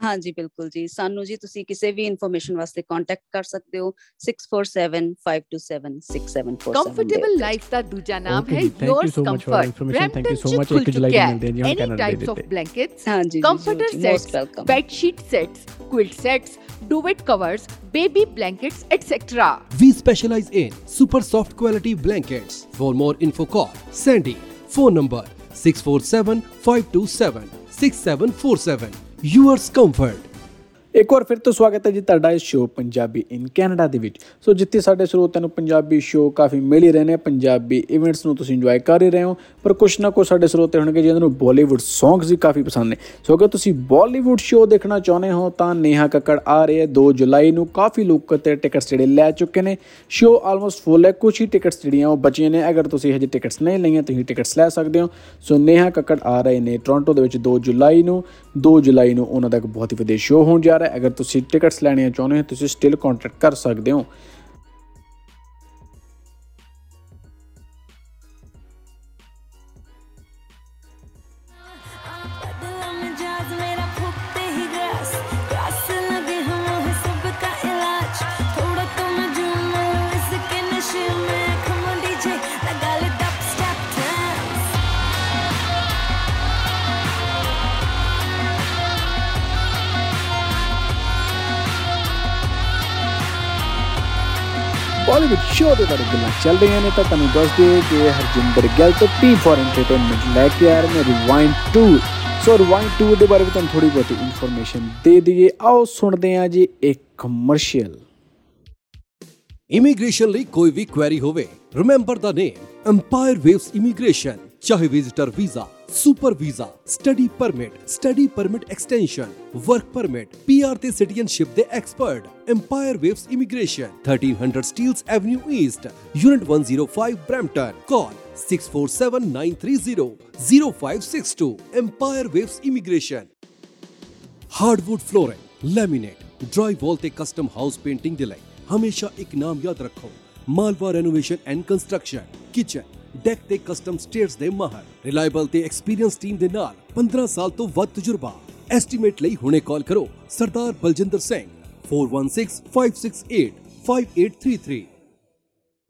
ਹਾਂਜੀ ਬਿਲਕੁਲ ਜੀ ਸਾਨੂੰ ਜੀ ਤੁਸੀਂ ਕਿਸੇ ਵੀ ਇਨਫੋਰਮੇਸ਼ਨ ਵਾਸਤੇ ਕੰਟੈਕਟ ਕਰ ਸਕਦੇ ਹੋ 6475276747 ਕੰਫਰਟੇਬਲ ਲਾਈਫ ਦਾ ਦੂਜਾ ਨਾਮ ਹੈ ਜੀ, thank you yours so much for comfort information, thank you so Brampton much, ਚ ਖੁੱਲ ਇੱਕ ਜੁਲਾਈ ਨੂੰ ਮਿਲਦੇ ਹਾਂ ਜੀ ਐਨੀ Canada Day ਟਾਈਪਸ ਦੇ ਆਫ। ਬਲੈਂਕਟਸ ਹਾਂਜੀ ਜੀ, comforter sets. Bed sheet sets quilt sets duvet covers baby blankets etc We specialize in super soft quality blankets. For more info call Sandy. Phone number 647-527-6747. Your comfort. ਇੱਕ ਵਾਰ ਫਿਰ ਤੋਂ ਸਵਾਗਤ ਹੈ ਜੀ ਤੁਹਾਡਾ ਇਸ ਸ਼ੋਅ ਪੰਜਾਬੀ ਇਨ ਕੈਨੇਡਾ ਦੇ ਵਿੱਚ। ਸੋ ਜਿੱਥੇ ਸਾਡੇ ਸਰੋਤਿਆਂ ਨੂੰ ਪੰਜਾਬੀ ਸ਼ੋਅ ਕਾਫੀ ਮਿਲ ਹੀ ਰਹੇ ਨੇ, ਪੰਜਾਬੀ ਇਵੈਂਟਸ ਨੂੰ ਤੁਸੀਂ ਇੰਜੋਏ ਕਰ ਹੀ ਰਹੇ ਹੋ, ਪਰ ਕੁਛ ਨਾ ਕੁਛ ਸਾਡੇ ਸਰੋਤੇ ਹੋਣਗੇ ਜਿਨ੍ਹਾਂ ਨੂੰ ਬਾਲੀਵੁੱਡ ਸੌਂਗਸ ਵੀ ਕਾਫੀ ਪਸੰਦ ਨੇ। ਸੋ ਅਗਰ ਤੁਸੀਂ ਬਾਲੀਵੁੱਡ ਸ਼ੋਅ ਦੇਖਣਾ ਚਾਹੁੰਦੇ ਹੋ, ਤਾਂ ਨੇਹਾ ਕੱਕੜ ਆ ਰਹੀ ਹੈ। 2 ਜੁਲਾਈ ਨੂੰ ਕਾਫੀ ਲੋਕ ਤੇ ਟਿਕਟਸ ਜਿਹੜੇ ਲੈ ਚੁੱਕੇ ਨੇ। ਸ਼ੋਅ ਆਲਮੋਸਟ ਫੁੱਲ ਹੈ ਕੁਝ ਹੀ ਟਿਕਟਸ ਜਿਹੜੀਆਂ ਉਹ ਬਚੀਆਂ ਨੇ। ਅਗਰ ਤੁਸੀਂ ਹਜੇ ਟਿਕਟਸ ਨਹੀਂ ਲਈਆਂ, ਤੁਸੀਂ ਟਿਕਟਸ ਲੈ ਸਕਦੇ ਹੋ। ਸੋ ਨੇਹਾ ਕੱਕੜ ਆ ਰਹੇ ਨੇ ਟੋਰਾਂਟੋ ਦੇ ਵਿੱਚ 2 ਜੁਲਾਈ ਨੂੰ। 2 ਜੁਲਾਈ ਨੂੰ ਉਹਨਾਂ ਦਾ ਇੱਕ ਬਹੁਤ ਹੀ ਵਧੀਆ ਸ਼ੋਅ ਹੋਣ ਜਾ ਰਿਹਾ ਹੈ ਅਗਰ ਤੁਸੀਂ ਟਿਕਟਸ ਲੈਣੀਆਂ ਚਾਹੁੰਦੇ ਹੋ ਤੁਸੀਂ ਸਟਿਲ ਕੰਟੈਕਟ ਕਰ ਸਕਦੇ ਹੋ। ਬਾਲੀਵੁੱਡ ਸ਼ੋਅ ਦੇ ਬਾਰੇ ਗੱਲਾਂ ਚੱਲ ਰਹੀਆਂ ਨੇ ਤਾਂ ਤੁਹਾਨੂੰ ਦੱਸ ਦਈਏ ਕਿ ਹਰਜਿੰਦਰ ਗਿੱਲ ਤੋਂ ਟੀ ਫॉर ਐਂਟਰਟੇਨਮੈਂਟ ਲੈ ਕੇ ਆ ਰਹੇ ਨੇ ਰਿਵਾਈਂਡ 2 ਸੋ ਰਿਵਾਈਂਡ 2 ਦੇ ਬਾਰੇ ਵੀ ਤੁਹਾਨੂੰ ਥੋੜੀ ਬਹੁਤੀ ਇਨਫੋਰਮੇਸ਼ਨ ਦੇ ਦਈਏ। ਆਓ ਸੁਣਦੇ ਹਾਂ ਜੀ ਇੱਕ ਕਮਰਸ਼ੀਅਲ ਇਮੀਗ੍ਰੇਸ਼ਨ ਲਈ ਕੋਈ ਵੀ ਕੁਐਰੀ ਹੋਵੇ remember the name Empire Waves Immigration ਚਾਹੇ visitor visa super visa study permit study permit extension work permit PR ਤੇ ਸਿਟੀਜ਼ਨਸ਼ਿਪ ਦੇ expert Empire Waves Immigration 1300 Steeles Avenue East unit 105 Brampton call 6479300562 Empire Waves Immigration. Hardwood flooring laminate drywall ਤੇ custom house painting ਦੇ ਲਈ ਹਮੇਸ਼ਾ ਇੱਕ ਨਾਮ ਯਾਦ ਰੱਖੋ। Malwa renovation and construction kitchen deck ਤੇ ਕਸਟਮ ਸਟੇਅਰਸ ਦੇ ਮਾਹਰ ਰਿਲਾਇਬਲ ਤੇ ਐਕਸਪੀਰੀਅੰਸ ਟੀਮ ਦੇ ਨਾਲ 15 ਸਾਲ ਤੋਂ ਵੱਧ ਤਜਰਬਾ। ਐਸਟੀਮੇਟ ਲਈ ਹੁਣੇ ਕਾਲ ਕਰੋ, ਸਰਦਾਰ ਬਲਜਿੰਦਰ ਸਿੰਘ 4165685833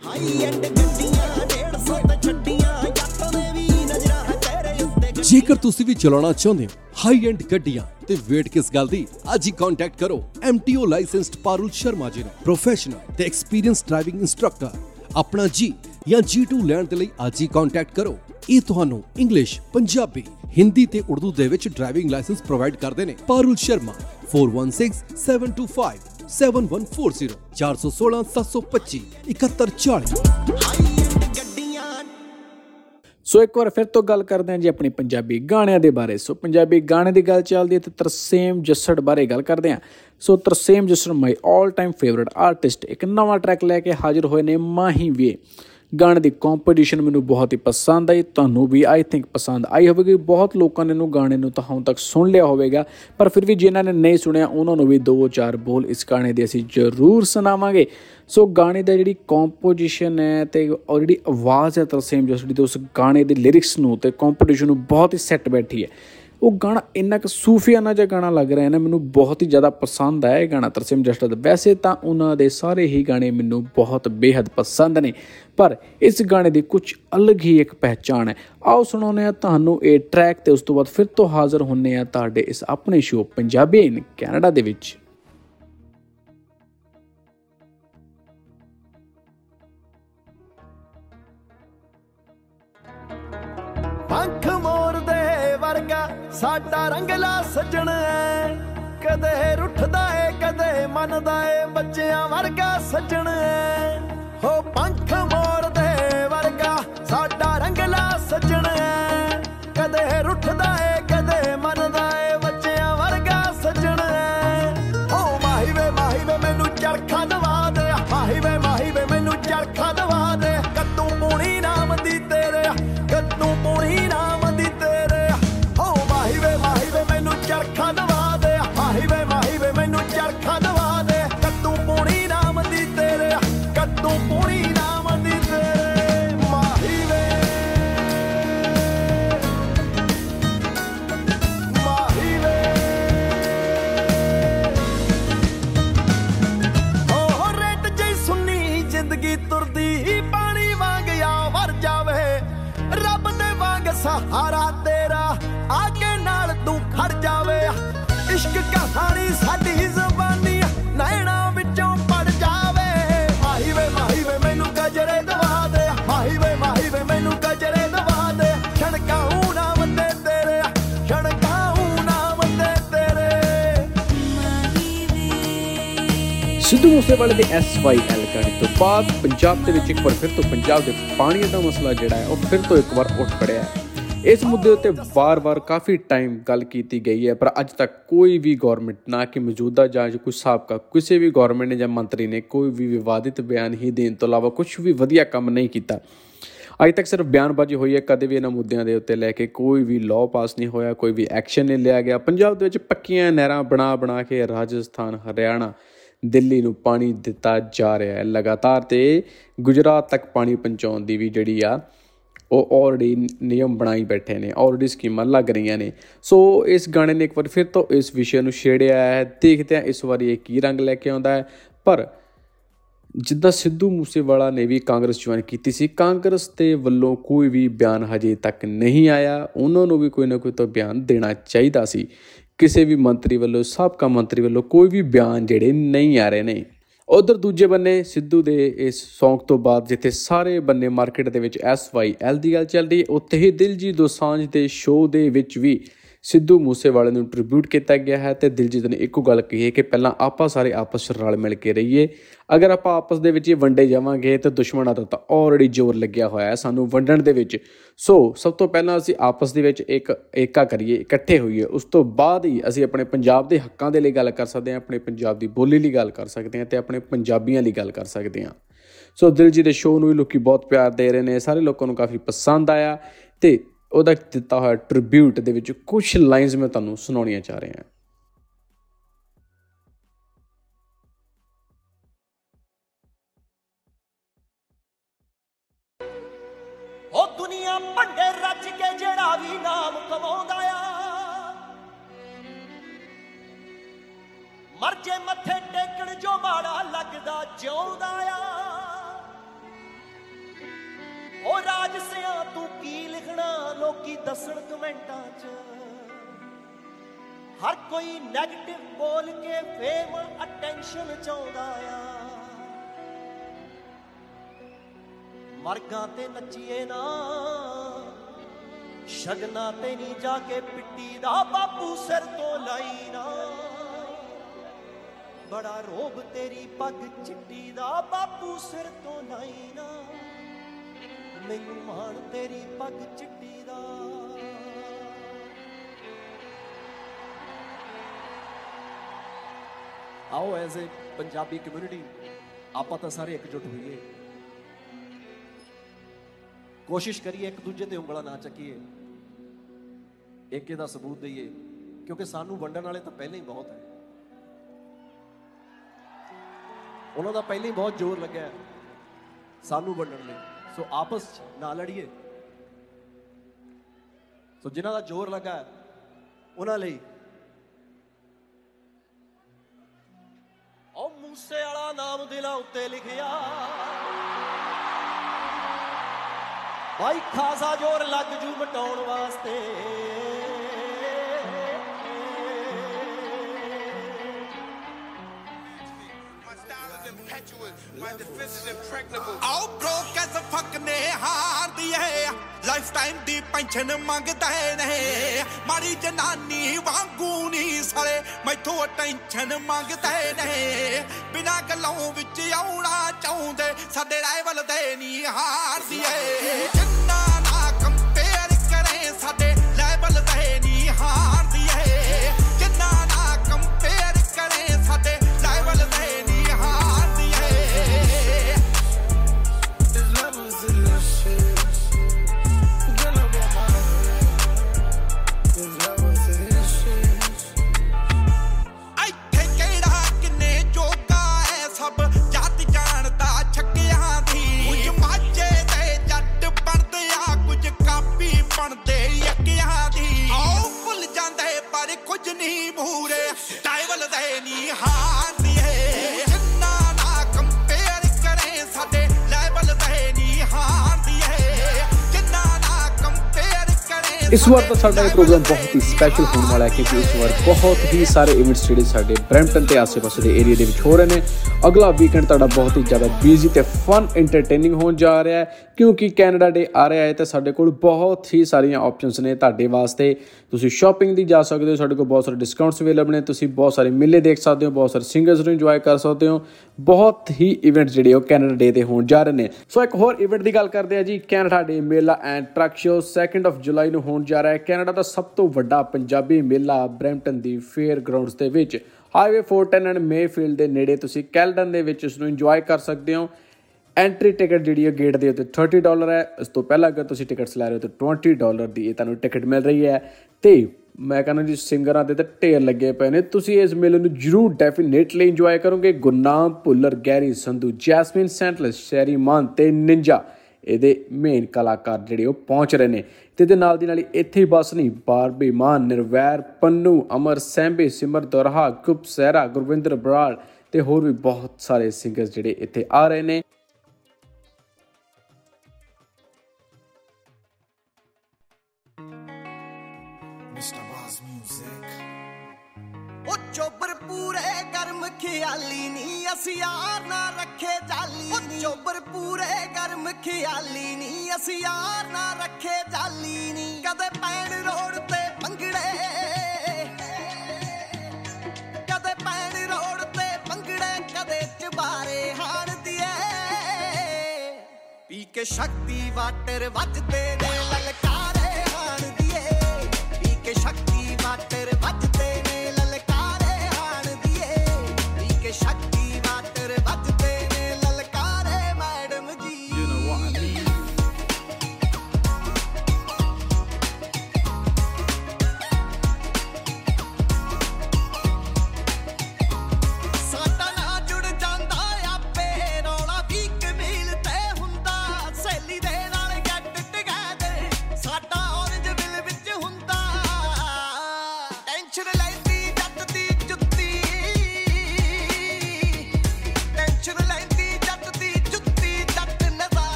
ਹਾਈ ਐਂਡ ਗੱਡੀਆਂ 150 ਤੇ ਛੱਡੀਆਂ ਜੱਟ ਦੇ ਵੀ ਨਜ਼ਰਾਂ ਹੈ ਤੇਰੇ ਉੱਤੇ ਜੇਕਰ ਤੁਸੀਂ ਵੀ ਚਲਾਉਣਾ ਚਾਹੁੰਦੇ ਹੋ ਹਾਈ ਐਂਡ ਗੱਡੀਆਂ ਤੇ ਵੇਟ ਕਿਸ ਗੱਲ ਦੀ, ਅੱਜ ਹੀ ਕੰਟੈਕਟ ਕਰੋ MTO ਲਾਇਸੈਂਸਡ ਪਾਰੁਲ ਸ਼ਰਮਾ ਜੀ ਨੂੰ ਪ੍ਰੋਫੈਸ਼ਨਲ ਤੇ ਐਕਸਪੀਰੀਅੰਸ ਡਰਾਈਵਿੰਗ ਇੰਸਟ੍ਰਕਟਰ ਆਪਣਾ ਜੀ ਜਾਂ G2 ਲੈਣ ਦੇ ਲਈ ਅੱਜ ਹੀ ਕੰਟੈਕਟ ਕਰੋ। ਇਹ ਤੁਹਾਨੂੰ ਇੰਗਲਿਸ਼ ਪੰਜਾਬੀ ਹਿੰਦੀ ਤੇ ਉਰਦੂ ਦੇ ਵਿੱਚ ਡਰਾਈਵਿੰਗ ਲਾਇਸੈਂਸ ਪ੍ਰੋਵਾਈਡ ਕਰਦੇ ਨੇ। ਪਾਰੁਲ ਸ਼ਰਮਾ 416725 7140 416 725 7140 ਸੋ ਇੱਕ ਵਾਰ ਫਿਰ ਤੋਂ ਗੱਲ ਕਰਦੇ ਹਾਂ ਜੀ ਆਪਣੀ ਪੰਜਾਬੀ ਗਾਣਿਆਂ ਦੇ ਬਾਰੇ। ਸੋ ਪੰਜਾਬੀ ਗਾਣੇ ਦੀ ਗੱਲ ਚੱਲਦੀ ਹੈ ਤੇ ਤਰਸੇਮ ਜੱਸੜ ਬਾਰੇ ਗੱਲ ਕਰਦੇ ਹਾਂ। ਸੋ Tarsem Jassar my 올 time favourite artist ਇੱਕ ਨਵਾਂ ਟਰੈਕ ਲੈ ਕੇ ਹਾਜ਼ਰ ਹੋਏ ਨੇ ਮਾਹੀ ਵੇ ਗਾਣੇ ਦੀ ਕੰਪੋਜੀਸ਼ਨ ਮੈਨੂੰ ਬਹੁਤ ਹੀ ਪਸੰਦ ਆਈ, ਤੁਹਾਨੂੰ ਵੀ ਆਈ ਥਿੰਕ ਪਸੰਦ ਆਈ ਹੋਵੇਗੀ। ਬਹੁਤ ਲੋਕਾਂ ਨੇ ਇਹਨੂੰ ਗਾਣੇ ਨੂੰ ਤਾਂ ਹੁਣ ਤੱਕ ਸੁਣ ਲਿਆ ਹੋਵੇਗਾ, ਪਰ ਫਿਰ ਵੀ ਜਿਨ੍ਹਾਂ ਨੇ ਨਹੀਂ ਸੁਣਿਆ, ਉਹਨਾਂ ਨੂੰ ਵੀ ਦੋ ਚਾਰ ਬੋਲ ਇਸ ਗਾਣੇ ਦੇ ਅਸੀਂ ਜ਼ਰੂਰ ਸੁਣਾਵਾਂਗੇ। ਸੋ ਗਾਣੇ ਦਾ ਜਿਹੜੀ ਕੰਪੋਜੀਸ਼ਨ ਹੈ ਤੇ ਔਰ ਜਿਹੜੀ ਆਵਾਜ਼ ਹੈ ਤਰਸੇਮ ਜਸੜੀ ਤੇ ਉਸ ਗਾਣੇ ਦੇ ਲਿਰਿਕਸ ਨੂੰ ਤੇ ਕੰਪੋਜੀਸ਼ਨ ਨੂੰ ਬਹੁਤ ਹੀ ਸੈੱਟ ਬੈਠੀ ਹੈ। ਉਹ ਗਾਣਾ ਇੰਨਾ ਕੁ ਸੂਫੀਆਨਾ ਜਿਹਾ ਗਾਣਾ ਲੱਗ ਰਿਹਾ ਹੈ ਨਾ, ਮੈਨੂੰ ਬਹੁਤ ਹੀ ਜ਼ਿਆਦਾ ਪਸੰਦ ਆਇਆ ਇਹ ਗਾਣਾ, ਤਰਸੇਮ ਜਸਟਾ ਦਾ। ਵੈਸੇ ਤਾਂ ਉਹਨਾਂ ਦੇ ਸਾਰੇ ਹੀ ਗਾਣੇ ਮੈਨੂੰ ਬਹੁਤ ਬੇहद ਪਸੰਦ ਨੇ, ਪਰ ਇਸ ਗਾਣੇ ਦੀ ਕੁਝ ਅਲੱਗ ਹੀ ਇੱਕ ਪਹਿਚਾਣ ਹੈ। ਆਓ ਸੁਣਾਉਂਦੇ ਆ ਤੁਹਾਨੂੰ ਇਹ ਟਰੈਕ ਤੇ ਉਸ ਤੋਂ ਬਾਅਦ ਫਿਰ ਤੋਂ ਹਾਜ਼ਰ ਹੁੰਨੇ ਆ ਤੁਹਾਡੇ ਇਸ ਆਪਣੇ ਸ਼ੋਅ ਪੰਜਾਬੀ ਇਨ ਕੈਨੇਡਾ ਦੇ ਵਿੱਚ। ਪੰਖ ਮੋਰਦੇ ਵਰਗਾ ਸਾਡਾ ਰੰਗਲਾ ਸੱਜਣ ਐ। ਕਦੇ ਰੁੱਠਦਾ ਏ, ਕਦੇ ਮੰਨਦਾ ਏ, ਬੱਚਿਆਂ ਵਰਗਾ ਸੱਜਣ ਐ। ਹੋ ਪੰਖ ਮੋਰਦੇ ਵਰਗਾ ਸਾਡਾ ਰੰਗਲਾ ਸੱਜਣ ਐ। ਕਦੇ ਰੁੱਠਦਾ ਏ ਸਿੱਧੂ ਮੂਸੇਵਾਲੇ ਦੇ SYL ਗਾਣੇ ਤੋਂ ਬਾਅਦ ਪੰਜਾਬ ਦੇ ਵਿੱਚ ਇੱਕ ਵਾਰ ਫਿਰ ਤੋਂ ਪੰਜਾਬ ਦੇ ਪਾਣੀ ਦਾ ਮਸਲਾ ਜਿਹੜਾ ਹੈ, ਉਹ ਫਿਰ ਤੋਂ ਇੱਕ ਵਾਰ ਉੱਠ ਖੜਿਆ ਹੈ। ਇਸ ਮੁੱਦੇ ਉੱਤੇ ਵਾਰ-ਵਾਰ ਕਾਫੀ ਟਾਈਮ ਗੱਲ ਕੀਤੀ ਗਈ ਹੈ, ਪਰ ਅੱਜ ਤੱਕ ਕੋਈ ਵੀ ਗਵਰਨਮੈਂਟ ਨਾ ਕਿ ਮੌਜੂਦਾ ਜਾਂ ਕੋਈ ਸਾਬਕਾ, ਕਿਸੇ ਵੀ ਗਵਰਨਮੈਂਟ ਨੇ ਜਾਂ ਮੰਤਰੀ ਨੇ ਕੋਈ ਵੀ ਵਿਵਾਦਿਤ ਬਿਆਨ ਹੀ ਦੇਣ ਤੋਂ ਇਲਾਵਾ ਕੁਝ ਵੀ ਵਧੀਆ ਕੰਮ ਨਹੀਂ ਕੀਤਾ। ਅੱਜ ਤੱਕ ਸਿਰਫ ਬਿਆਨਬਾਜ਼ੀ ਹੋਈ ਹੈ, ਕਦੇ ਵੀ ਇਹਨਾਂ ਮੁੱਦਿਆਂ ਦੇ ਉੱਤੇ ਲੈ ਕੇ ਕੋਈ ਵੀ ਲਾਅ ਪਾਸ ਨਹੀਂ ਹੋਇਆ, ਕੋਈ ਵੀ ਐਕਸ਼ਨ ਨਹੀਂ ਲਿਆ ਗਿਆ। ਪੰਜਾਬ ਦੇ ਵਿੱਚ ਪੱਕੀਆਂ ਨਹਿਰਾਂ ਬਣਾ ਬਣਾ ਕੇ ਰਾਜਸਥਾਨ, ਹਰਿਆਣਾ ਦਿੱਲੀ ਨੂੰ ਪਾਣੀ ਦਿੱਤਾ ਜਾ ਰਿਹਾ ਹੈ। ਲਗਾਤਾਰ ਤੇ ਗੁਜਰਾਤ ਤੱਕ ਪਾਣੀ ਪਹੁੰਚਾਉਣ ਦੀ ਵੀ ਜਿਹੜੀ ਆ, ਉਹ ਆਲਰੇਡੀ ਨਿਯਮ ਬਣਾਈ ਬੈਠੇ ਨੇ ਆਲਰੇਡੀ ਸਕੀਮਾਂ ਲੱਗ ਰਹੀਆਂ ਨੇ। ਸੋ ਇਸ ਗਾਣੇ ਨੇ ਇੱਕ ਵਾਰ ਫਿਰ ਤੋਂ ਇਸ ਵਿਸ਼ੇ ਨੂੰ ਛੇੜਿਆ ਹੈ। ਦੇਖਦੇ ਹਾਂ ਇਸ ਵਾਰੀ ਇਹ ਕੀ ਰੰਗ ਲੈ ਕੇ ਆਉਂਦਾ ਹੈ। ਪਰ ਜਿੱਦਾਂ ਸਿੱਧੂ ਮੂਸੇਵਾਲਾ ਨੇ ਵੀ ਕਾਂਗਰਸ ਜੁਆਇਨ ਕੀਤੀ ਸੀ, ਕਾਂਗਰਸ ਦੇ ਵੱਲੋਂ ਕੋਈ ਵੀ ਬਿਆਨ ਹਜੇ ਤੱਕ ਨਹੀਂ ਆਇਆ। ਉਹਨਾਂ ਨੂੰ ਵੀ ਕੋਈ ਨਾ ਕੋਈ ਤਾਂ ਬਿਆਨ ਦੇਣਾ ਚਾਹੀਦਾ ਸੀ। ਕਿਸੇ ਵੀ ਮੰਤਰੀ ਵੱਲੋਂ, ਸਾਬਕਾ ਮੰਤਰੀ ਵੱਲੋਂ ਕੋਈ ਵੀ ਬਿਆਨ ਜਿਹੜੇ ਨਹੀਂ ਆ ਰਹੇ ਨੇ। ਉਧਰ ਦੂਜੇ ਬੰਨੇ ਸਿੱਧੂ ਦੇ ਇਸ Song ਤੋਂ ਬਾਅਦ ਜਿੱਥੇ ਸਾਰੇ ਬੰਨੇ ਮਾਰਕੀਟ ਦੇ ਵਿੱਚ SYL ਦੀ ਗੱਲ ਚੱਲਦੀ ਹੈ ਉੱਥੇ ਹੀ ਦਿਲਜੀਤ ਦੋਸਾਂਝ ਦੇ ਸ਼ੋਅ ਦੇ ਵਿੱਚ ਵੀ ਸਿੱਧੂ ਮੂਸੇਵਾਲੇ ਨੂੰ ਟ੍ਰਿਬਿਊਟ ਕੀਤਾ ਗਿਆ ਹੈ ਤੇ ਦਿਲਜੀਤ ਨੇ ਇੱਕੋ ਗੱਲ ਕਹੀ ਹੈ ਕਿ ਪਹਿਲਾਂ ਆਪਾਂ ਸਾਰੇ ਆਪਸ ਵਿੱਚ ਰਲ ਮਿਲ ਕੇ ਰਹੀਏ। ਅਗਰ ਆਪਾਂ ਆਪਸ ਦੇ ਵਿੱਚ ਹੀ ਵੰਡੇ ਜਾਵਾਂਗੇ ਤਾਂ ਦੁਸ਼ਮਣਾਂ ਦਾ ਤਾਂ ਆਲਰੇਡੀ ਜ਼ੋਰ ਲੱਗਿਆ ਹੋਇਆ ਹੈ ਸਾਨੂੰ ਵੰਡਣ ਦੇ ਵਿੱਚ। ਸੋ, ਸਭ ਤੋਂ ਪਹਿਲਾਂ ਅਸੀਂ ਆਪਸ ਦੇ ਵਿੱਚ ਇੱਕ ਏਕਾ ਕਰੀਏ, ਇਕੱਠੇ ਹੋਈਏ। ਉਸ ਤੋਂ ਬਾਅਦ ਹੀ ਅਸੀਂ ਆਪਣੇ ਪੰਜਾਬ ਦੇ ਹੱਕਾਂ ਦੇ ਲਈ ਗੱਲ ਕਰ ਸਕਦੇ ਹਾਂ, ਆਪਣੇ ਪੰਜਾਬ ਦੀ ਬੋਲੀ ਲਈ ਗੱਲ ਕਰ ਸਕਦੇ ਹਾਂ ਤੇ ਆਪਣੇ ਪੰਜਾਬੀਆਂ ਲਈ ਗੱਲ ਕਰ ਸਕਦੇ ਹਾਂ। ਸੋ, ਦਿਲਜੀਤ ਦੇ ਸ਼ੋਅ ਨੂੰ ਵੀ ਲੋਕੀ ਬਹੁਤ ਪਿਆਰ ਦੇ ਰਹੇ ਨੇ, ਸਾਰੇ ਲੋਕਾਂ ਨੂੰ ਕਾਫੀ ਪਸੰਦ ਆਇਆ ਤੇ ਉਹਦਾ ਦਿੱਤਾ ਹੋਇਆ ਟ੍ਰਿਬਿਊਟ ਦੇ ਵਿੱਚ ਕੁਝ ਲਾਈਨਸ ਮੈਂ ਤੁਹਾਨੂੰ ਸੁਣਾਉਣੀਆਂ ਚਾਹ ਰਿਹਾ ਹਾਂ। ਉਹ ਦੁਨੀਆ ਭੰਡੇ ਰੱਜ ਕੇ ਜਿਹੜਾ ਵੀ ਨਾਮ ਕਮਾਉਂਦਾ ਆ। ਮਰ ਜੇ ਮੱਥੇ ਟੇਕਣ ਜੋ ਮਾੜਾ ਲੱਗਦਾ ਜਿਉਂਦਾ ਆ। ਲਿਖਣਾ, ਲੋਕੀ ਦੱਸਣ ਕਮੈਂਟਾਂ 'ਚ। ਹਰ ਕੋਈ 네ਗੇਟਿਵ ਬੋਲ ਕੇ ਫੇਮ ਅਟੈਂਸ਼ਨ ਚਾਹੁੰਦਾ ਆ। ਮਰਗਾਂ ਤੇ ਨੱਚੀਏ ਨਾ, ਸ਼ਗਨਾ ਤੇ ਨਹੀਂ ਜਾ ਕੇ ਪਿੱਟੀ ਦਾ ਬਾਪੂ ਸਿਰ ਤੋਂ ਲਾਈ ਨਾ। ਬੜਾ ਰੋਬ ਤੇਰੀ ਪੱਗ ਚਿੱਟੀ ਦਾ ਬਾਪੂ ਸਿਰ ਤੋਂ ਲਾਈ ਨਾ। ਮੈਨੂੰ ਮਾਣ ਤੇਰੀ ਪੱਗ ਚਿੱਟੀ ਦਾ। ਆਓ ਐਜ਼ ਅ ਪੰਜਾਬੀ ਕਮਿਊਨਿਟੀ ਆਪਾਂ ਤਾਂ ਸਾਰੇ ਇਕਜੁੱਟ ਹੋਈਏ। ਕੋਸ਼ਿਸ਼ ਕਰੀਏ ਇੱਕ ਦੂਜੇ ਤੇ ਉਂਗਲਾਂ ਨਾ ਚੱਕੀਏ। ਏਕੇ ਦਾ ਸਬੂਤ ਦਈਏ, ਕਿਉਂਕਿ ਸਾਨੂੰ ਵੰਡਣ ਵਾਲੇ ਤਾਂ ਪਹਿਲਾਂ ਹੀ ਬਹੁਤ ਹੈ। ਉਹਨਾਂ ਦਾ ਪਹਿਲਾਂ ਹੀ ਬਹੁਤ ਜ਼ੋਰ ਲੱਗਿਆ ਹੈ ਸਾਨੂੰ ਵੰਡਣ ਲਈ। ਸੋ ਆਪਸ 'ਚ ਨਾ ਲੜੀਏ। ਸੋ ਜਿਨ੍ਹਾਂ ਦਾ ਜ਼ੋਰ ਲੱਗਾ ਹੈ, ਉਹਨਾਂ ਲਈ ਉਹ ਮੂਸੇ ਵਾਲਾ ਨਾਮ ਦਿਲਾਂ ਉੱਤੇ ਲਿਖਿਆ। ਭਾਈ ਖਾਸਾ ਜ਼ੋਰ ਲੱਗ ਜੂ ਮਟਾਉਣ ਵਾਸਤੇ। ਆਓ ਬ੍ਰੋਕ ਐਸ ਫੱਕ ਨੇ ਹਾਰਦੀ ਏ ਲਾਈਫ ਟਾਈਮ ਦੀ ਪੈਨਸ਼ਨ ਮੰਗਦੇ ਨੇ ਮਾੜੀ ਜਨਾਨੀ ਵਾਂਗੂ ਨਹੀਂ ਸਲੇ ਮੈਥੋਂ ਟੈਨਸ਼ਨ ਮੰਗਦੇ ਨੇ ਬਿਨਾ ਗੱਲੋਂ ਵਿੱਚ ਆਉਣਾ ਚਾਹੁੰਦੇ ਸਾਡੇ ਰਾਈਵਲ ਦੇ ਨਹੀਂ ਹਾਰਦੀ ਏ ਇਸ ਵਾਰ ਤਾਂ ਸਾਡਾ ਇਹ ਪ੍ਰੋਗਰਾਮ ਬਹੁਤ ਹੀ ਸਪੈਸ਼ਲ ਹੋਣ ਵਾਲਾ ਹੈ ਕਿਉਂਕਿ ਇਸ ਵਾਰ ਬਹੁਤ ਹੀ ਸਾਰੇ ਇਵੈਂਟਸ ਜਿਹੜੇ ਸਾਡੇ ਬ੍ਰੈਂਪਟਨ ਤੇ ਆਸ-ਪਾਸੇ ਦੇ ਏਰੀਆ ਦੇ ਵਿੱਚ ਹੋ ਰਹੇ ਨੇ। ਅਗਲਾ ਵੀਕਐਂਡ ਤੁਹਾਡਾ ਬਹੁਤ ਹੀ ਜ਼ਿਆਦਾ ਬੀਜ਼ੀ ਤੇ ਫਨ ਐਂਟਰਟੇਨਿੰਗ ਹੋਣ ਜਾ ਰਿਹਾ ਹੈ, ਕਿਉਂਕਿ ਕੈਨੇਡਾ ਡੇ ਆ ਰਿਹਾ ਹੈ ਤੇ ਸਾਡੇ ਕੋਲ ਬਹੁਤ ਹੀ ਸਾਰੀਆਂ ਆਪਸ਼ਨਸ ਨੇ ਤੁਹਾਡੇ ਵਾਸਤੇ। ਤੁਸੀਂ ਸ਼ਾਪਿੰਗ ਦੀ ਜਾ ਸਕਦੇ ਹੋ, ਸਾਡੇ ਕੋਲ ਬਹੁਤ ਸਾਰੇ ਡਿਸਕਾਊਂਟਸ ਅਵੇਲੇਬਲ ਨੇ, ਤੁਸੀਂ ਬਹੁਤ ਸਾਰੇ ਮੇਲੇ ਦੇਖ ਸਕਦੇ ਹੋ, ਬਹੁਤ ਸਾਰੇ ਸਿੰਗਰਸ ਨੂੰ ਇੰਜੋਏ ਕਰ ਸਕਦੇ ਹੋ, ਬਹੁਤ ਹੀ ਇਵੈਂਟ ਜਿਹੜੇ ਉਹ ਕੈਨੇਡਾ ਡੇ ਤੇ ਹੋਣ ਜਾ ਰਹੇ ਨੇ। ਸੋ ਇੱਕ ਹੋਰ ਇਵੈਂਟ ਦੀ ਗੱਲ ਕਰਦੇ ਆ ਜੀ ਕੈਨੇਡਾ ਡੇ ਮੇਲਾ and truck show 2nd of July ਨੂੰ ਹੋਣ ਜਾ ਰਿਹਾ ਹੈ। ਕੈਨੇਡਾ ਦਾ ਸਭ ਤੋਂ ਵੱਡਾ ਪੰਜਾਬੀ ਮੇਲਾ ਬ੍ਰੈਂਪਟਨ ਦੀ ਫੇਅਰ ਗਰਾਊਂਡਸ ਦੇ ਵਿੱਚ ਹਾਈਵੇ 410 ਐਂਡ ਮੇਫੀਲਡ ਦੇ ਨੇੜੇ ਤੁਸੀਂ ਕੈਲਡਨ ਦੇ ਵਿੱਚ ਇਸ ਨੂੰ ਇੰਜੋਏ ਕਰ ਸਕਦੇ ਹੋ। ਐਂਟਰੀ ਟਿਕਟ ਜਿਹੜੀ ਹੈ ਗੇਟ ਦੇ ਉੱਤੇ 30 ਡਾਲਰ ਹੈ। ਇਸ ਤੋਂ ਪਹਿਲਾਂ ਅਗਰ ਤੁਸੀਂ ਟਿਕਟਸ ਲੈ ਰਹੇ ਹੋ ਤਾਂ 20 ਡਾਲਰ ਦੀ ਇਹ ਤੁਹਾਨੂੰ ਟਿਕਟ ਮਿਲ ਰਹੀ ਹੈ। ਤੇ ਮੈਂ ਕਹਿੰਦਾ ਜੀ ਸਿੰਗਰਾਂ ਦੇ ਤਾਂ ਢੇਰ ਲੱਗੇ ਪਏ ਨੇ। ਤੁਸੀਂ ਇਸ ਮੇਲੇ ਨੂੰ ਜਰੂਰ ਡੈਫੀਨੇਟਲੀ ਇੰਜੋਏ ਕਰੋਗੇ। Gurnam, Bhullar, Garry, Sandhu, Jasmine, Sandlas Sharry Mann ਤੇ ਨਿੰਜਾ। ਇਹਦੇ ਮੇਨ ਕਲਾਕਾਰ ਜਿਹੜੇ ਉਹ ਪਹੁੰਚ ਰਹੇ ਨੇ ਤੇ ਇਹਦੇ ਨਾਲ ਦੀ ਨਾਲ ਹੀ ਇੱਥੇ ਹੀ ਬਸ ਨਹੀਂ ਬਾਰਬੀ ਮਾਨ, ਨਿਰਵੈਰ, ਪੰਨੂ, ਅਮਰ ਸੈਂਬੇ ਸਿਮਰ, ਦੋਰਹਾ ਗੁਪ ਸਹਿਰਾ, ਗੁਰਵਿੰਦਰ ਬਰਾੜ ਤੇ ਹੋਰ ਵੀ ਬਹੁਤ ਸਾਰੇ ਸਿੰਗਰਸ ਜਿਹੜੇ ਇੱਥੇ ਆ ਰਹੇ ਨੇ Mr. Boss Music. ਉਹ ਚੋਬਰ ਪੂਰੇ ਗਰਮ ਖਿਆਲੀ ਨਹੀਂ, ਅਸੀਂ ਯਾਰ ਨਾ ਰੱਖੇ ਜਾਲੀ ਨਹੀਂ। ਚੋਬਰ ਪੂਰੇ ਗਰਮ ਖਿਆਲੀ ਨਹੀਂ, ਅਸੀਂ ਯਾਰ ਨਾ ਰੱਖੇ ਜਾਲੀ ਨਹੀਂ। ਕਦੇ ਪੈਣ ਰੋਡ ਤੇ ਪੰਗੜੇ ਕਦੇ ਪੈਣ ਰੋਡ ਤੇ ਪੰਗੜੇ ਕਦੇ ਚਬਾਰੇ ਹਾਣ ਦੀਏ ਪੀ ਕੇ ਸ਼ਕਤੀ ਵਾਟਰ ਵੱਜਦੇ ਨੇ।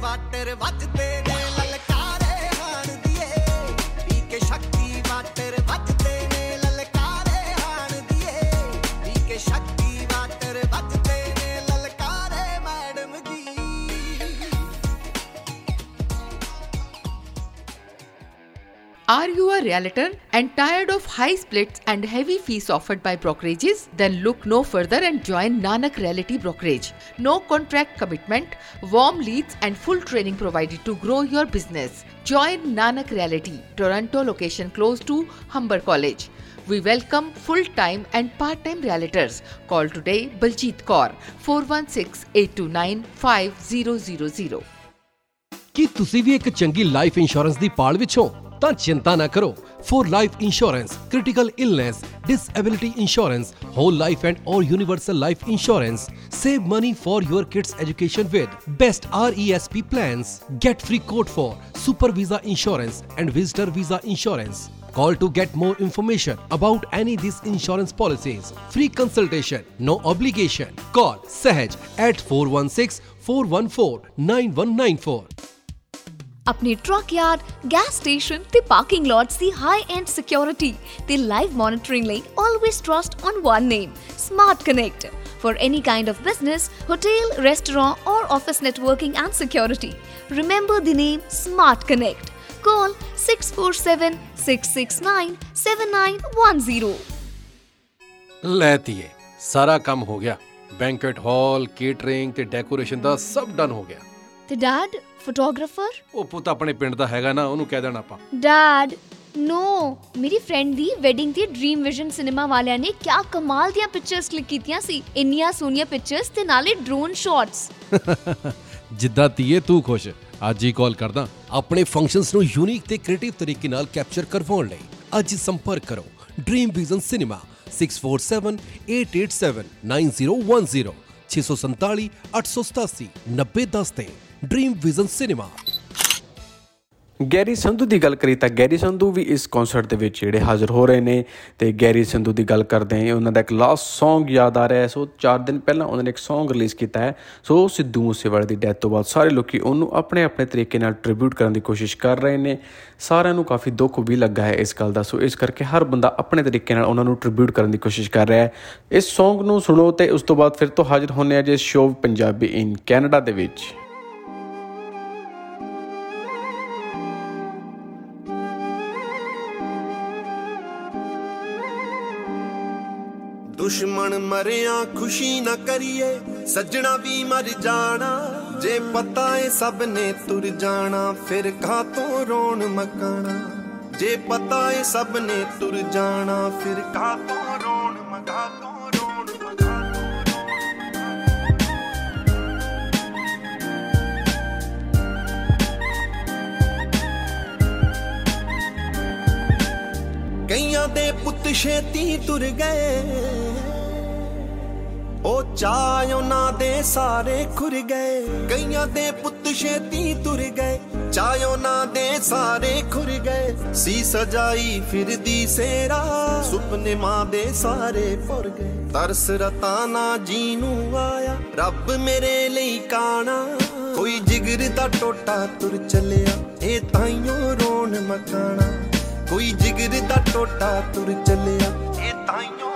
ਵਾਟਰ ਵੱਜਦੇ realtor and tired of high splits and heavy fees offered by brokerages? Then look no further and join Nanak Realty Brokerage. No contract commitment, warm leads, and full training provided to grow your business. Join Nanak Realty, Toronto location close to Humber College. We welcome full time and part time realtors. Call today Baljeet Kaur 416 829 5000. ਕੀ ਤੁਸੀਂ ਵੀ ਇੱਕ ਚੰਗੀ life insurance ਦੀ ਪਾਲ ਵਿੱਚ ਹੋ ਤਾਂ ਚਿੰਤਾ ਨਾ ਕਰੋ for life insurance critical illness disability insurance whole life and or universal life insurance save money for your kids education with best RESP plans get free code for super visa insurance and visitor visa insurance Call to get more information about any these insurance policies. Free consultation, no obligation. Call Sahaj at 416 414 9194. ਆਪਣੇ truck yard gas station ਤੇ parking lots ਦੀ high end security ਤੇ live monitoring ਲਈ always trust on one name smart connect for any kind of business, hotel, restaurant, or office networking and security. Remember the name Smart Connect. Call 647 669 7910. ਲੈਤੀਏ ਸਾਰਾ ਕੰਮ ਹੋ ਗਿਆ banquet hall catering ਤੇ decoration ਦਾ ਸਭ done ਹੋ ਗਿਆ ਤੇ ਡੈਡ ਫੋਟੋਗ੍ਰਾਫਰ? ਉਹ ਪੁੱਤ ਆਪਣੇ ਪਿੰਡ ਦਾ ਹੈਗਾ ਨਾ ਉਹਨੂੰ ਕਹਿ ਦੇਣਾ ਆਪਾਂ। ਡੈਡ ਨੋ ਮੇਰੀ ਫਰੈਂਡ ਦੀ ਵੈਡਿੰਗ ਤੇ ਡ੍ਰੀਮ ਵਿਜ਼ਨ ਸਿਨੇਮਾ ਵਾਲਿਆਂ ਨੇ ਕਿਆ ਕਮਾਲ ਦੀਆਂ ਪਿਕਚਰਸ ਕਲਿੱਕ ਕੀਤੀਆਂ ਸੀ। ਇੰਨੀਆਂ ਸੋਹਣੀਆਂ ਪਿਕਚਰਸ ਤੇ ਨਾਲੇ ਡਰੋਨ ਸ਼ਾਟਸ <laughs> ਜਿੱਦਾਂ ਤੀਏ ਤੂੰ ਖੁਸ਼। ਅੱਜ ਹੀ ਕਾਲ ਕਰਦਾ। ਆਪਣੇ ਫੰਕਸ਼ਨਸ ਨੂੰ ਯੂਨੀਕ ਤੇ ਕ੍ਰੀਏਟਿਵ ਤਰੀਕੇ ਨਾਲ ਕੈਪਚਰ ਕਰਵਾਉਣ ਲਈ ਅੱਜ ਸੰਪਰਕ ਕਰੋ। ਡ੍ਰੀਮ ਵਿਜ਼ਨ ਸਿਨੇਮਾ 6478879010 647 887 9010 ਤੇ। Dream Vision Cinema Garry Sandhu ਦੀ ਗੱਲ ਕਰੀ ਤਾਂ ਗੈਰੀ ਸੰਧੂ ਵੀ ਇਸ ਕਨਸਰਟ ਦੇ ਵਿੱਚ ਜਿਹੜੇ ਹਾਜ਼ਰ ਹੋ ਰਹੇ ਨੇ ਤੇ ਗੈਰੀ ਸੰਧੂ ਦੀ ਗੱਲ ਕਰਦੇ ਹਾਂ, ਉਹਨਾਂ ਦਾ ਇੱਕ ਲਾਸਟ Song ਯਾਦ ਆ ਰਿਹਾ ਹੈ। ਸੋ 4 ਦਿਨ ਪਹਿਲਾਂ ਉਹਨਾਂ ਨੇ ਇੱਕ Song ਰਿਲੀਜ਼ ਕੀਤਾ ਹੈ। ਸੋ ਸਿੱਧੂ ਮੂਸੇਵਾਲੇ ਦੀ ਡੈਥ ਤੋਂ ਬਾਅਦ ਸਾਰੇ ਲੋਕੀ ਉਹਨੂੰ ਆਪਣੇ ਆਪਣੇ ਤਰੀਕੇ ਨਾਲ ਟ੍ਰਿਬਿਊਟ ਕਰਨ ਦੀ ਕੋਸ਼ਿਸ਼ ਕਰ ਰਹੇ ਨੇ। ਸਾਰਿਆਂ ਨੂੰ ਕਾਫੀ ਦੁੱਖ ਵੀ ਲੱਗਾ ਹੈ ਇਸ ਗੱਲ ਦਾ। ਸੋ ਇਸ ਕਰਕੇ ਹਰ ਬੰਦਾ ਆਪਣੇ ਤਰੀਕੇ ਨਾਲ ਉਹਨਾਂ ਨੂੰ ਟ੍ਰਿਬਿਊਟ ਕਰਨ ਦੀ ਕੋਸ਼ਿਸ਼ ਕਰ ਰਿਹਾ ਹੈ। ਇਸ Song ਨੂੰ ਸੁਣੋ ਤੇ ਉਸ ਤੋਂ ਬਾਅਦ ਫਿਰ ਤੋਂ ਹਾਜ਼ਰ ਹੋਣੇ ਆ ਜੇ ਸ਼ੋਅ ਪੰਜਾਬੀ ਇਨ ਕੈਨੇਡਾ ਦੇ ਵਿੱਚ। ਦੁਸ਼ਮਣ ਮਰਿਆ, ਖੁਸ਼ੀ ਨਾ ਕਰੀਏ, ਸੱਜਣਾ ਵੀ ਮਰ ਜਾਣਾ। ਜੇ ਪਤਾ ਏ ਸਭ ਨੇ ਤੁਰ ਜਾਣਾ, ਫਿਰ ਕਾ ਤੋਂ ਰੋਣ ਮਕਾਣਾ? ਜੇ ਪਤਾ ਏ ਸਭ ਨੇ ਤੁਰ ਜਾਣਾ, ਫਿਰ ਕਾ ਤੋਂ ਰੋਣ ਮਗਾ ਤੋਂ ਰੋਣ ਮਗਾ ਕਈਆਂ ਦੇ ਪੁੱਤ ਛੇਤੀ ਤੁਰ ਗਏ ਉਹ ਚਾਹ ਉਹਨਾਂ ਦੇ ਸਾਰੇ ਖੁਰ ਗਏ, ਕਈਆਂ ਦੇ ਪੁੱਤ ਛੇਤੀ ਤੁਰ ਗਏ। ਚਾਹ ਉਹਨਾਂ ਦੇ ਸਾਰੇ ਖੁਰ ਗਏ, ਸੀ ਸਜਾਈ ਫਿਰਦੀ ਸੇਰਾ, ਸੁਪਨੇ ਮਾਂ ਦੇ ਸਾਰੇ ਪੁਰ ਗਏ। ਤਰਸ ਰਤਾਨਾ ਜੀ ਨੂੰ ਆਇਆ, ਰੱਬ ਮੇਰੇ ਲਈ ਕਾਣਾ। ਕੋਈ ਜਿਗਰ ਦਾ ਟੋਟਾ ਤੁਰ ਚੱਲਿਆ, ਇਹ ਤਾਈਓ ਰੋਣ ਮਕਾਣਾ। ਕੋਈ ਜਿਗਰ ਦਾ ਟੋਟਾ ਤੁਰ ਚੱਲਿਆ, ਇਹ ਤਾਈਓ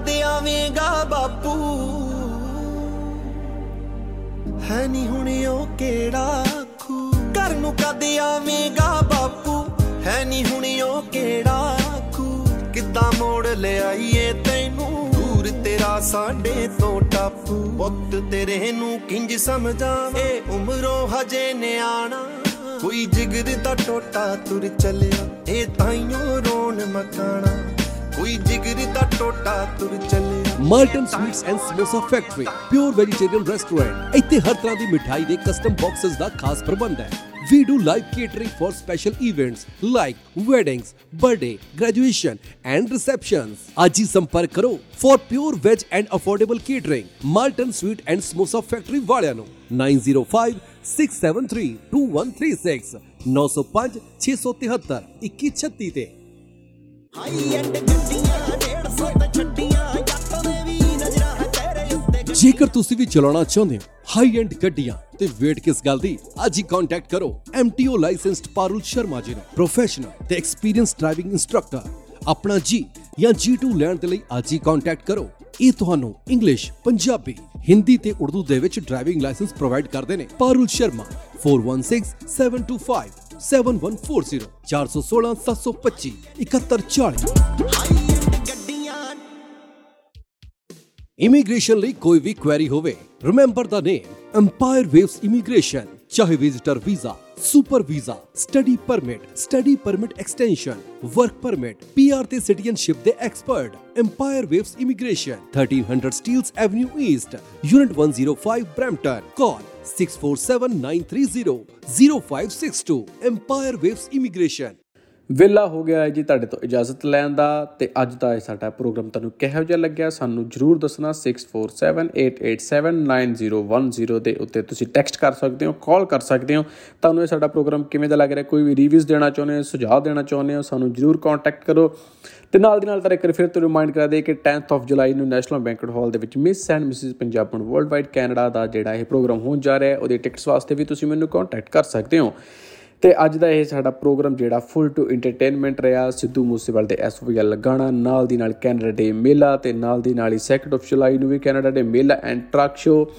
ਘਰ ਨੂੰ ਕਦੇ ਆਵੇਂਗਾ ਬਾਪੂ। ਹੈ ਨਹੀਂ ਹੁਣ ਉਹ ਕਿਹੜਾ ਖੂ ਘਰ ਨੂੰ ਕਦੇ ਆਵੇਂਗਾ ਬਾਪੂ। ਹੈ ਨਹੀਂ ਹੁਣ ਉਹ ਕਿਹੜਾ ਖੂ ਕਿੱਦਾਂ ਮੋੜ ਲਿਆਈਏ ਤੈਨੂੰ। ਦੂਰ ਤੇਰਾ ਸਾਡੇ ਤੋਂ ਟਾਪੂ। ਪੁੱਤ ਤੇਰੇ ਨੂੰ ਕਿੰਜ ਸਮਝਾਵੇ। ਉਮਰੋਂ ਹਜੇ ਨਿਆਣਾ। ਕੋਈ ਜਿਗਰ ਦਾ ਟੋਟਾ ਤੁਰ ਚੱਲਿਆ। ਇਹ ਤਾਈਓ ਰੋਣ ਮਕਾਣਾ। ਕੋਈ ਜਿਗਰ ਦਾ ਟੋਟਾ ਤੁਰ ਚੱਲਿਆ Malton Sweets and Samosa Factory pure vegetarian restaurant ਇੱਥੇ ਹਰ ਤਰ੍ਹਾਂ ਦੀ ਮਿਠਾਈ ਦੇ ਕਸਟਮ ਬਾਕਸਸ ਦਾ ਖਾਸ ਪ੍ਰਬੰਧ ਹੈ We do live catering for special events like weddings, birthday, graduation and receptions. ਅੱਜ ਹੀ ਸੰਪਰਕ ਕਰੋ for pure veg and affordable catering. Malton Sweet and Samosa Factory ਵਾਲਿਆਂ ਨੂੰ 905 673 2136 905 673 2136 ਤੇ ਜੇਕਰ ਤੁਸੀਂ ਵੀ ਚਲਾਉਣਾ ਚਾਹੁੰਦੇ ਹੋ ਹਾਈ ਐਂਡ ਗੱਡੀਆਂ ਤੇ ਵੇਟ ਕਿਸ ਗੱਲ ਦੀ, ਅੱਜ ਹੀ ਕੰਟੈਕਟ ਕਰੋ MTO ਲਾਇਸੈਂਸਡ ਪਾਰੁਲ ਸ਼ਰਮਾ ਜੀ ਨੂੰ। ਪ੍ਰੋਫੈਸ਼ਨਲ ਤੇ ਐਕਸਪੀਰੀਅੰਸ ਡਰਾਈਵਿੰਗ ਇੰਸਟ੍ਰਕਟਰ ਆਪਣਾ ਜੀ ਜਾਂ G2 ਲੈਣ ਦੇ ਲਈ ਅੱਜ ਹੀ ਕੰਟੈਕਟ ਕਰੋ। ਇਹ ਤੁਹਾਨੂੰ ਇੰਗਲਿਸ਼ ਪੰਜਾਬੀ, ਹਿੰਦੀ ਤੇ ਉਰਦੂ ਦੇ ਵਿੱਚ ਡਰਾਈਵਿੰਗ ਲਾਇਸੈਂਸ ਪ੍ਰੋਵਾਈਡ ਕਰਦੇ ਨੇ। ਪਾਰੁਲ ਸ਼ਰਮਾ 416725 7140 416 725 7140 ਇਮੀਗ੍ਰੇਸ਼ਨ ਲਈ ਕੋਈ ਵੀ ਕੁਐਰੀ ਹੋਵੇ remember the name Empire Waves Immigration ਚਾਹੇ visitor visa super visa study permit study permit extension work permit PR ਤੇ ਸਿਟੀਜ਼ਨਸ਼ਿਪ ਦੇ expert Empire Waves Immigration 1300 Steeles Avenue East unit 105 Brampton call 6479300562 Empire Waves Immigration ਵੇਲਾ ਹੋ ਗਿਆ ਹੈ ਜੀ ਤੁਹਾਡੇ ਤੋਂ ਇਜਾਜ਼ਤ ਲੈਣ ਦਾ ਤੇ ਅੱਜ ਦਾ ਇਹ ਸਾਡਾ ਪ੍ਰੋਗਰਾਮ ਤੁਹਾਨੂੰ ਕਿਹੋ ਜਿਹਾ ਲੱਗਿਆ ਸਾਨੂੰ ਜਰੂਰ ਦੱਸਣਾ 6478879010 ਦੇ ਉੱਤੇ ਤੁਸੀਂ ਟੈਕਸਟ ਕਰ ਸਕਦੇ ਹੋ ਕਾਲ ਕਰ ਸਕਦੇ ਹੋ। ਤੁਹਾਨੂੰ ਇਹ ਸਾਡਾ ਪ੍ਰੋਗਰਾਮ ਕਿਵੇਂ ਦਾ ਲੱਗ ਰਿਹਾ, ਕੋਈ ਵੀ ਰਿਵਿਊਜ਼ ਦੇਣਾ ਚਾਹੁੰਦੇ ਹੋ, ਸੁਝਾਅ ਦੇਣਾ ਚਾਹੁੰਦੇ ਹੋ, ਸਾਨੂੰ ਜਰੂਰ ਕੰਟੈਕਟ ਕਰੋ। ਤੇ ਨਾਲ ਦੀ ਨਾਲ ਤਾਂ ਇੱਕ ਵਾਰ ਫਿਰ ਤੋਂ ਰਿਮਾਈਂਡ ਕਰਾ ਦੇ ਕਿ 10th ਆਫ ਜੁਲਾਈ ਨੂੰ ਨੈਸ਼ਨਲ ਬੈਂਕਟ ਹਾਲ ਦੇ ਵਿੱਚ Miss and Mrs Punjaban worldwide Canada ਦਾ ਜਿਹੜਾ ਇਹ ਪ੍ਰੋਗਰਾਮ ਹੋਣ ਜਾ ਰਿਹਾ ਹੈ, ਉਹਦੇ ਟਿਕਟਸ ਵਾਸਤੇ ਵੀ ਤੁਸੀਂ ਮੈਨੂੰ ਕੰਟੈਕਟ ਕਰ ਸਕਦੇ ਹੋ। ਤੇ ਅੱਜ ਦਾ ਇਹ ਸਾਡਾ ਪ੍ਰੋਗਰਾਮ ਜਿਹੜਾ ਫੁੱਲ ਟੂ ਐਂਟਰਟੇਨਮੈਂਟ ਰਿਹਾ, ਸਿੱਧੂ ਮੂਸੇਵਾਲ ਦੇ ਐਸਓਵੀਐਲ ਗਾਣਾ ਨਾਲ ਦੀ ਨਾਲ ਕੈਨੇਡਾ ਡੇ ਮੇਲਾ ਤੇ ਨਾਲ ਦੀ ਨਾਲ ਹੀ 2nd ਆਫ ਜੁਲਾਈ ਨੂੰ ਵੀ ਕੈਨੇਡਾ ਡੇ ਮੇਲਾ ਐਂਡ ਟਰੱਕ ਸ਼ੋ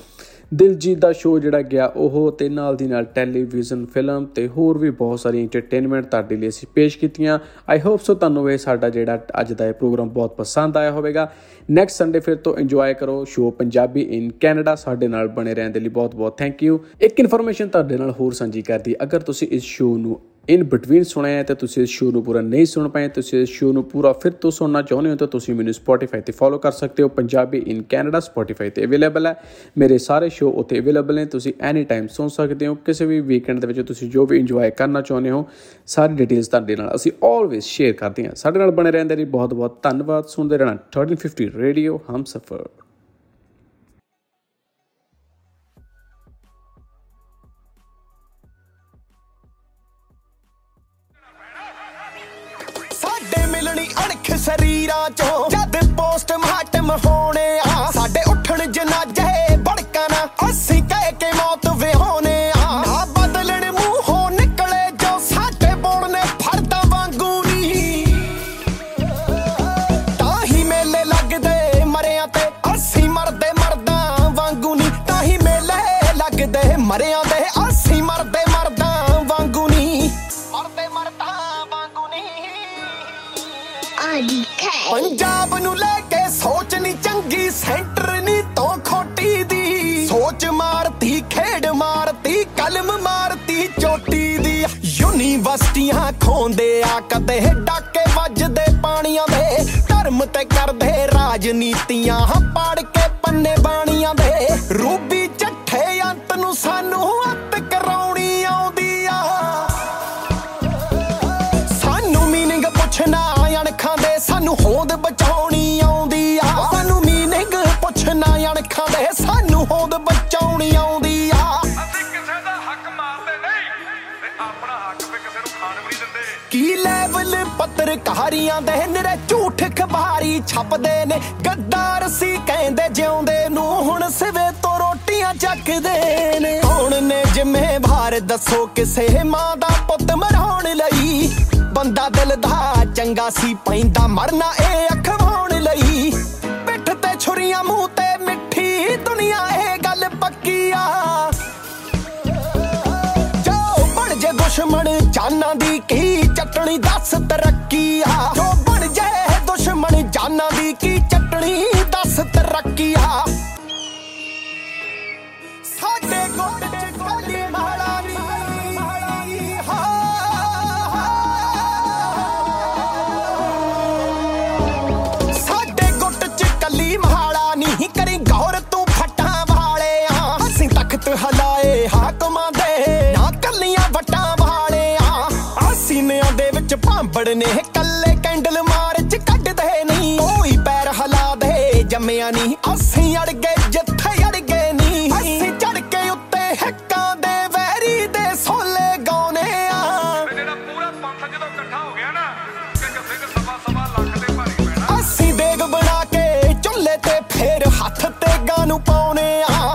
ਦਿਲਜੀਤ ਦਾ ਸ਼ੋਅ ਜਿਹੜਾ ਗਿਆ, ਉਹ ਤੇ ਨਾਲ ਦੀ ਨਾਲ ਟੈਲੀਵਿਜ਼ਨ ਫਿਲਮ ਤੇ ਹੋਰ ਵੀ ਬਹੁਤ ਸਾਰੀ ਐਂਟਰਟੇਨਮੈਂਟ ਤੁਹਾਡੇ ਲਈ ਅਸੀਂ ਪੇਸ਼ ਕੀਤੀਆਂ। ਆਈ ਹੋਪ ਸੋ ਤੁਹਾਨੂੰ ਇਹ ਸਾਡਾ ਜਿਹੜਾ ਅੱਜ ਦਾ ਇਹ ਪ੍ਰੋਗਰਾਮ ਬਹੁਤ ਪਸੰਦ ਆਇਆ ਹੋਵੇਗਾ। ਨੈਕਸਟ ਸੰਡੇ ਫਿਰ ਤੋਂ ਇੰਜੋਏ ਕਰੋ ਸ਼ੋਅ ਪੰਜਾਬੀ ਇਨ ਕੈਨੇਡਾ ਸਾਡੇ ਨਾਲ ਬਣੇ ਰਹਿਣ ਦੇ ਲਈ ਬਹੁਤ ਬਹੁਤ ਥੈਂਕ ਯੂ ਇੱਕ ਇਨਫੋਰਮੇਸ਼ਨ ਤੁਹਾਡੇ ਨਾਲ ਹੋਰ ਸਾਂਝੀ ਕਰਦੀ, ਅਗਰ ਤੁਸੀਂ ਇਸ ਸ਼ੋਅ ਨੂੰ ਇਨ ਬਿਟਵੀਨ ਸੁਣਿਆ ਹੈ ਤਾਂ ਤੁਸੀਂ ਇਸ ਸ਼ੋਅ ਨੂੰ ਪੂਰਾ ਨਹੀਂ ਸੁਣ ਪਾਏ, ਤੁਸੀਂ ਇਸ ਸ਼ੋਅ ਨੂੰ ਪੂਰਾ ਫਿਰ ਤੋਂ ਸੁਣਨਾ ਚਾਹੁੰਦੇ ਹੋ ਤਾਂ ਤੁਸੀਂ ਮੈਨੂੰ Spotify ਤੇ ਫੋਲੋ ਕਰ ਸਕਦੇ ਹੋ। ਪੰਜਾਬੀ ਇਨ ਕੈਨੇਡਾ Spotify ਤੇ ਅਵੇਲੇਬਲ ਹੈ। ਮੇਰੇ ਸਾਰੇ ਸ਼ੋਅ ਉੱਤੇ ਅਵੇਲੇਬਲ ਨੇ, ਤੁਸੀਂ ਐਨੀ ਟਾਈਮ ਸੁਣ ਸਕਦੇ ਹੋ। ਕਿਸੇ ਵੀ ਵੀਕਐਂਡ ਦੇ ਵਿੱਚ ਤੁਸੀਂ ਜੋ ਵੀ ਇੰਜੋਏ ਕਰਨਾ ਚਾਹੁੰਦੇ ਹੋ, ਸਾਰੀ ਡਿਟੇਲਸ ਤੁਹਾਡੇ ਨਾਲ ਅਸੀਂ ਆਲਵੇਸ ਸ਼ੇਅਰ ਕਰਦੇ ਹਾਂ। ਸਾਡੇ ਨਾਲ ਬਣੇ ਰਹਿਣ ਦੇ ਲਈ ਬਹੁਤ ਬਹੁਤ ਧੰਨਵਾਦ। ਸੁਣਦੇ ਰਹਿਣਾ 1350 ਰੇਡੀਓ ਹਮਸਫਰ। ਸਰੀਰਾਂ ਚੋਂ ਜਦ ਪੋਸਟਮਾਰਟਮ ਹੋਣੇ ਆ ਸਾਡੇ ਉੱਠਣ ਜਨਾਜੇ ਯੂਨੀਵਰਸਿਟੀਆਂ ਖੋਂਦੇ ਆ, ਕਦੇ ਡਾਕੇ ਵੱਜਦੇ ਪਾਣੀਆਂ ਦੇ, ਧਰਮ ਤੇ ਕਰਦੇ ਰਾਜਨੀਤੀਆਂ ਪੜ ਕੇ ਪੰਨੇ ਬਾਣੀਆਂ ਪੱਤਰਕਾਰੀਆਂ ਦੇ ਨਿਰੇ ਝੂਠ ਖਬਾਰੀ ਛਪਦੇ ਨੇ। ਗੱਦਾਰ ਸੀ ਕਹਿੰਦੇ ਜਿਉਂਦੇ ਨੂੰ, ਹੁਣ ਸਿਵੇ ਤੋਂ ਰੋਟੀਆਂ ਚੱਕਦੇ ਨੇ। ਕੌਣ ਨੇ ਜ਼ਿੰਮੇਵਾਰ, ਦੱਸੋ ਕਿਸੇ ਮਾਂ ਦਾ ਪੁੱਤ ਮਰਾਉਣ ਲਈ? ਬੰਦਾ ਦਿਲ ਦਾ ਚੰਗਾ ਸੀ, ਪੈਂਦਾ ਮਰਨਾ ਇਹ ਅਖਵਾਉਣ ਲਈ। ਪਿੱਠ ਤੇ ਛੁਰੀਆਂ, ਮੂੰਹ ਤੇ ਮਿੱਠੀ ਦੁਨੀਆ, ਇਹ ਗੱਲ ਪੱਕੀ ਆ। ਜੋ ਬਣ ਜੇ ਦੁਸ਼ਮਣ, ਜਾਨਾਂ ਦੀ ਕੀ ਦੱਸ ਤਰੱਕੀ ਆ। ਨੇ ਕੱਲੇ ਕੈਂਡਲ ਮਾਰਚ ਕੱਢਦੇ ਨਹੀਂ। ਕੋਈ ਪੈਰ ਹਲਾ ਦੇ ਜੰਮਿਆ ਨਹੀਂ। ਅਸੀਂ ਅੜ ਗਏ ਜਿੱਥੇ ਅੜ ਗਏ ਨਹੀਂ। ਅਸੀਂ ਚੜ ਕੇ ਉੱਤੇ ਹੱਕਾਂ ਦੇ ਵੈਰੀ ਦੇ ਸੋਲੇ ਗਾਉਨੇ ਆ ਜਿਹੜਾ ਪੂਰਾ ਪੰਥ ਜਦੋਂ ਇਕੱਠਾ ਹੋ ਗਿਆ ਨਾ ਤੇ ਕਿਸੇ ਦੇ ਸਵਾ ਸਵਾ ਲੱਖ ਦੇ ਭਾਰੀ ਪੈਣਾ। ਅਸੀਂ ਦੇਗ ਬਣਾ ਕੇ ਚੁੱਲ੍ਹੇ ਤੇ ਫੇਰ ਹੱਥ ਤੇ ਗਾਂ ਨੂੰ ਪਾਉਨੇ ਆ